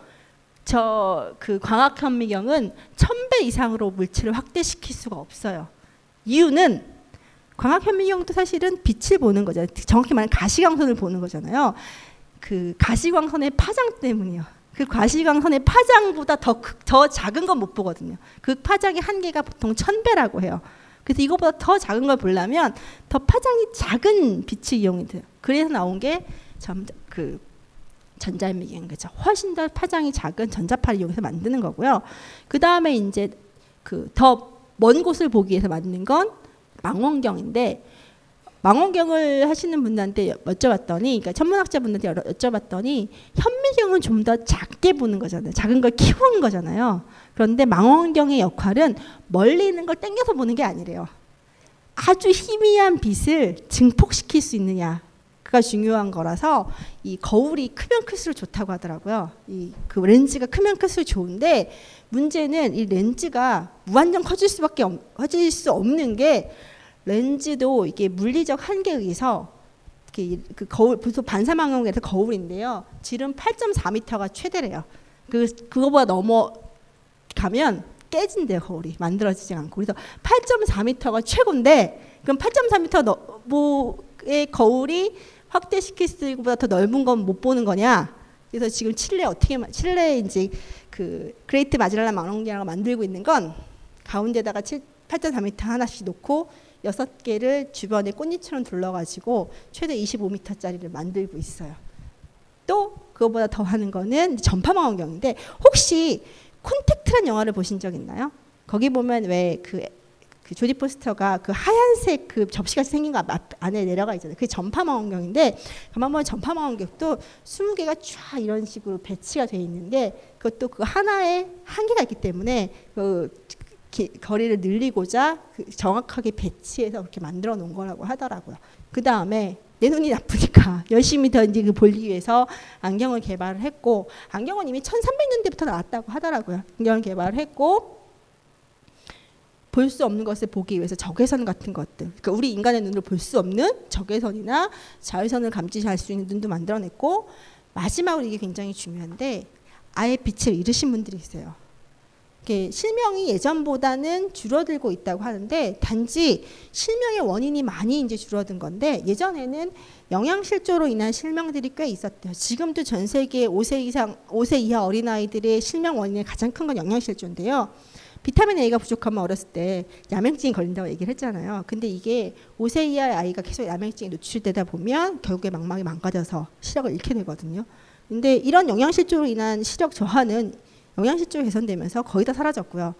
저 그 광학 현미경은 천배 이상으로 물체를 확대시킬 수가 없어요. 이유는 광학 현미경도 사실은 빛을 보는 거잖아요. 정확히 말하면 가시광선을 보는 거잖아요. 그 가시광선의 파장 때문이요. 그 과시광선의 파장보다 더, 더 작은 건 못 보거든요. 그 파장의 한계가 보통 천 배라고 해요. 그래서 이것보다 더 작은 걸 보려면 더 파장이 작은 빛이 이용이 돼요. 그래서 나온 게그 전자현미경 그죠. 훨씬 더 파장이 작은 전자파를 이용해서 만드는 거고요. 그 다음에 이제 그 더 먼 곳을 보기 위해서 만든 건 망원경인데 망원경을 하시는 분들한테 여쭤봤더니, 그러니까 천문학자분한테 여쭤봤더니 현미경은 좀 더 작게 보는 거잖아요. 작은 걸 키우는 거잖아요. 그런데 망원경의 역할은 멀리 있는 걸 당겨서 보는 게 아니래요. 아주 희미한 빛을 증폭시킬 수 있느냐. 가 중요한 거라서 이 거울이 크면 클수록 좋다고 하더라고요. 이 그 렌즈가 크면 클수록 좋은데 문제는 이 렌즈가 무한정 커질 수밖에 없, 커질 수 없는 게 렌즈도 이게 물리적 한계에 의해서 이렇게 그 거울 보통 반사망원경에서 거울인데요. 지름 8.4m가 최대래요. 그 그거보다 넘어 가면 깨진대요 거울이 만들어지지 않고 그래서 8.4m가 최고인데 그럼 8.4m 너뭐의 거울이 있고보다 더 넓은 건 못 보는 거냐? 그래서 지금 칠레 어떻게 칠레 이제 그 그레이트 마젤란 망원경을 만들고 있는 건 가운데다가 8.4m 하나씩 놓고 여섯 개를 주변에 꽃잎처럼 둘러가지고 최대 25m짜리를 만들고 있어요. 또 그거보다 더 하는 거는 전파망원경인데 혹시 콘택트란 영화를 보신 적 있나요? 거기 보면 왜그 그 조디 포스터가 그 하얀색 그 접시같이 생긴 거 안에 내려가 있잖아요. 그게 전파망원경인데 가만 보면 전파망원경도 20개가 쫙 이런 식으로 배치가 돼 있는데 그것도 그 하나에 한계가 있기 때문에 그 기, 거리를 늘리고자 그 정확하게 배치해서 그렇게 만들어 놓은 거라고 하더라고요. 그 다음에 내 눈이 나쁘니까 (laughs) 열심히 더 이제 그 보기 위해서 안경을 개발을 했고 안경은 이미 1300년대부터 나왔다고 하더라고요. 안경을 개발을 했고 볼 수 없는 것을 보기 위해서 적외선 같은 것들, 그러니까 우리 인간의 눈으로 볼 수 없는 적외선이나 자외선을 감지할 수 있는 눈도 만들어냈고 마지막으로 이게 굉장히 중요한데 아예 빛을 잃으신 분들이 있어요. 실명이 예전보다는 줄어들고 있다고 하는데 단지 실명의 원인이 많이 이제 줄어든 건데 예전에는 영양실조로 인한 실명들이 꽤 있었대요. 지금도 전 세계 5세 이상 5세 이하 어린아이들의 실명 원인의 가장 큰 건 영양실조인데요. 비타민 A가 부족하면 어렸을 때 야맹증이 걸린다고 얘기를 했잖아요. 근데 이게 5세 이하의 아이가 계속 야맹증에 노출되다 보면 결국에 망막이 망가져서 시력을 잃게 되거든요. 근데 이런 영양실조로 인한 시력 저하는 영양실조 개선되면서 거의 다 사라졌고요.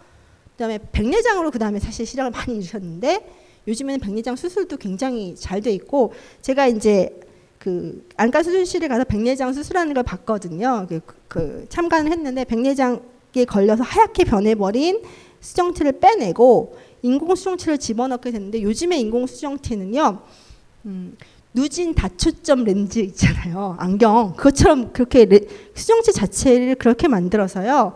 그다음에 백내장으로 그다음에 사실 시력을 많이 잃으셨는데 요즘에는 백내장 수술도 굉장히 잘 돼 있고 제가 이제 그 안과 수술실에 가서 백내장 수술하는 걸 봤거든요. 그, 그 참관을 했는데 백내장 에 걸려서 하얗게 변해버린 수정체를 빼내고 인공 수정체를 집어넣게 됐는데 요즘에 인공 수정체는요 음, 누진 다초점 렌즈 있잖아요 안경 그것처럼 그렇게 레, 수정체 자체를 그렇게 만들어서요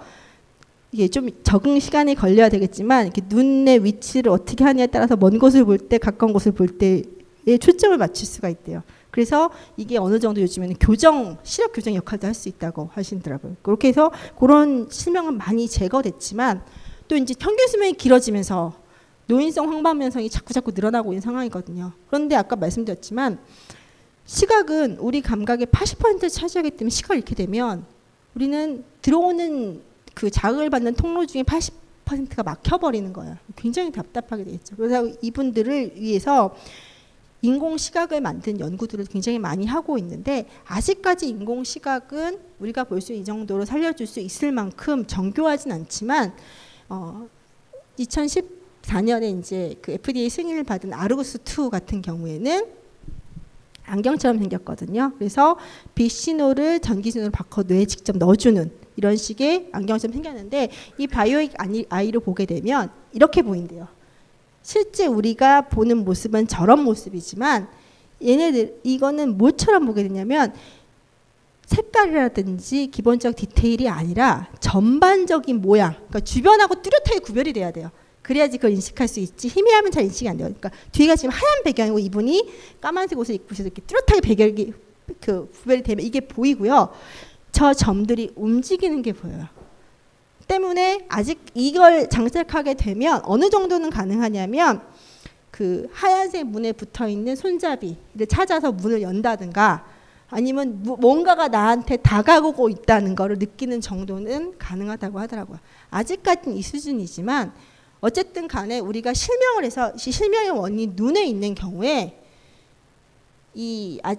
이게 좀 적응 시간이 걸려야 되겠지만 이렇게 눈의 위치를 어떻게 하냐에 따라서 먼 곳을 볼 때 가까운 곳을 볼 때에 초점을 맞출 수가 있대요. 그래서 이게 어느 정도 요즘에는 교정 시력 교정 역할도 할 수 있다고 하시더라고요. 그렇게 해서 그런 실명은 많이 제거됐지만 또 이제 평균 수명이 길어지면서 노인성 황반면성이 자꾸 자꾸 늘어나고 있는 상황이거든요. 그런데 아까 말씀드렸지만 시각은 우리 감각의 80%를 차지하기 때문에 시각을 잃게 되면 우리는 들어오는 그 자극을 받는 통로 중에 80%가 막혀버리는 거예요. 굉장히 답답하게 되겠죠. 그래서 이분들을 위해서 인공 시각을 만든 연구들을 굉장히 많이 하고 있는데 아직까지 인공 시각은 우리가 볼 수 이 정도로 살려줄 수 있을 만큼 정교하진 않지만 어, 2014년에 이제 그 FDA 승인을 받은 아르구스 2 같은 경우에는 안경처럼 생겼거든요. 그래서 빛 신호를 전기 신호로 바꿔 뇌에 직접 넣어주는 이런 식의 안경처럼 생겼는데 이 바이오익 아이를 보게 되면 이렇게 보인대요. 실제 우리가 보는 모습은 저런 모습이지만 얘네들 이거는 뭐처럼 보게 되냐면 색깔이라든지 기본적 디테일이 아니라 전반적인 모양, 그러니까 주변하고 뚜렷하게 구별이 돼야 돼요. 그래야지 그걸 인식할 수 있지. 희미하면 잘 인식이 안 돼요. 그러니까 뒤가 지금 하얀 배경이고 이분이 까만색 옷을 입고 있어서 이렇게 뚜렷하게 배경이 그 구별이 되면 이게 보이고요. 저 점들이 움직이는 게 보여요. 때문에 아직 이걸 장착하게 되면 어느 정도는 가능하냐면 그 하얀색 문에 붙어 있는 손잡이를 찾아서 문을 연다든가 아니면 뭔가가 나한테 다가오고 있다는 것을 느끼는 정도는 가능하다고 하더라고요. 아직까지는 이 수준이지만 어쨌든 간에 우리가 실명을 해서 실명의 원인이 눈에 있는 경우에 이그 아,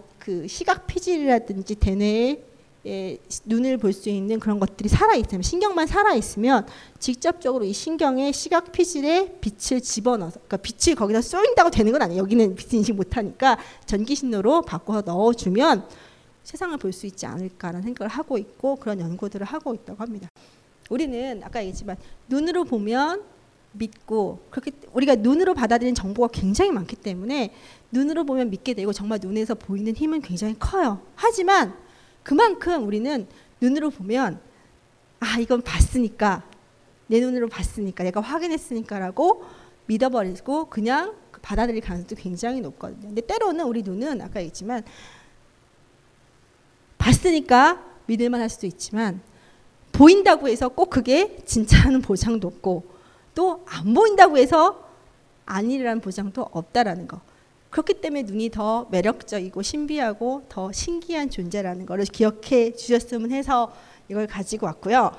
시각 피질이라든지 대뇌에 예, 눈을 볼 수 있는 그런 것들이 살아 있으면 신경만 살아 있으면 직접적으로 이 신경의 시각 피질에 빛을 집어넣어서 그러니까 빛이 거기다 쏘인다고 되는 건 아니에요. 여기는 빛 인식 못 하니까 전기 신호로 바꿔서 넣어 주면 세상을 볼 수 있지 않을까라는 생각을 하고 있고 그런 연구들을 하고 있다고 합니다. 우리는 아까 얘기했지만 눈으로 보면 믿고 그렇게 우리가 눈으로 받아들이는 정보가 굉장히 많기 때문에 눈으로 보면 믿게 되고 정말 눈에서 보이는 힘은 굉장히 커요. 하지만 그만큼 우리는 눈으로 보면 아 이건 봤으니까 내 눈으로 봤으니까 내가 확인했으니까라고 믿어버리고 그냥 받아들일 가능성도 굉장히 높거든요. 근데 때로는 우리 눈은 아까 얘기했지만 봤으니까 믿을만 할 수도 있지만 보인다고 해서 꼭 그게 진짜라는 보장도 없고 또 안 보인다고 해서 아니라는 보장도 없다라는 거. 그렇기 때문에 눈이 더 매력적이고 신비하고 더 신기한 존재라는 것을 기억해 주셨으면 해서 이걸 가지고 왔고요.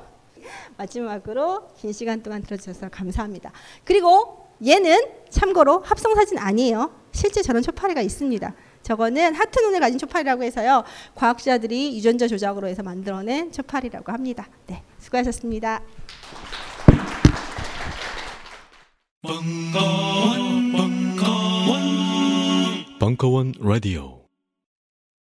마지막으로 긴 시간 동안 들어주셔서 감사합니다. 그리고 얘는 참고로 합성 사진 아니에요. 실제 저런 초파리가 있습니다. 저거는 하트 눈을 가진 초파리라고 해서요. 과학자들이 유전자 조작으로 해서 만들어낸 초파리라고 합니다. 네, 수고하셨습니다. 벙커원, 벙커원, 벙커원 라디오.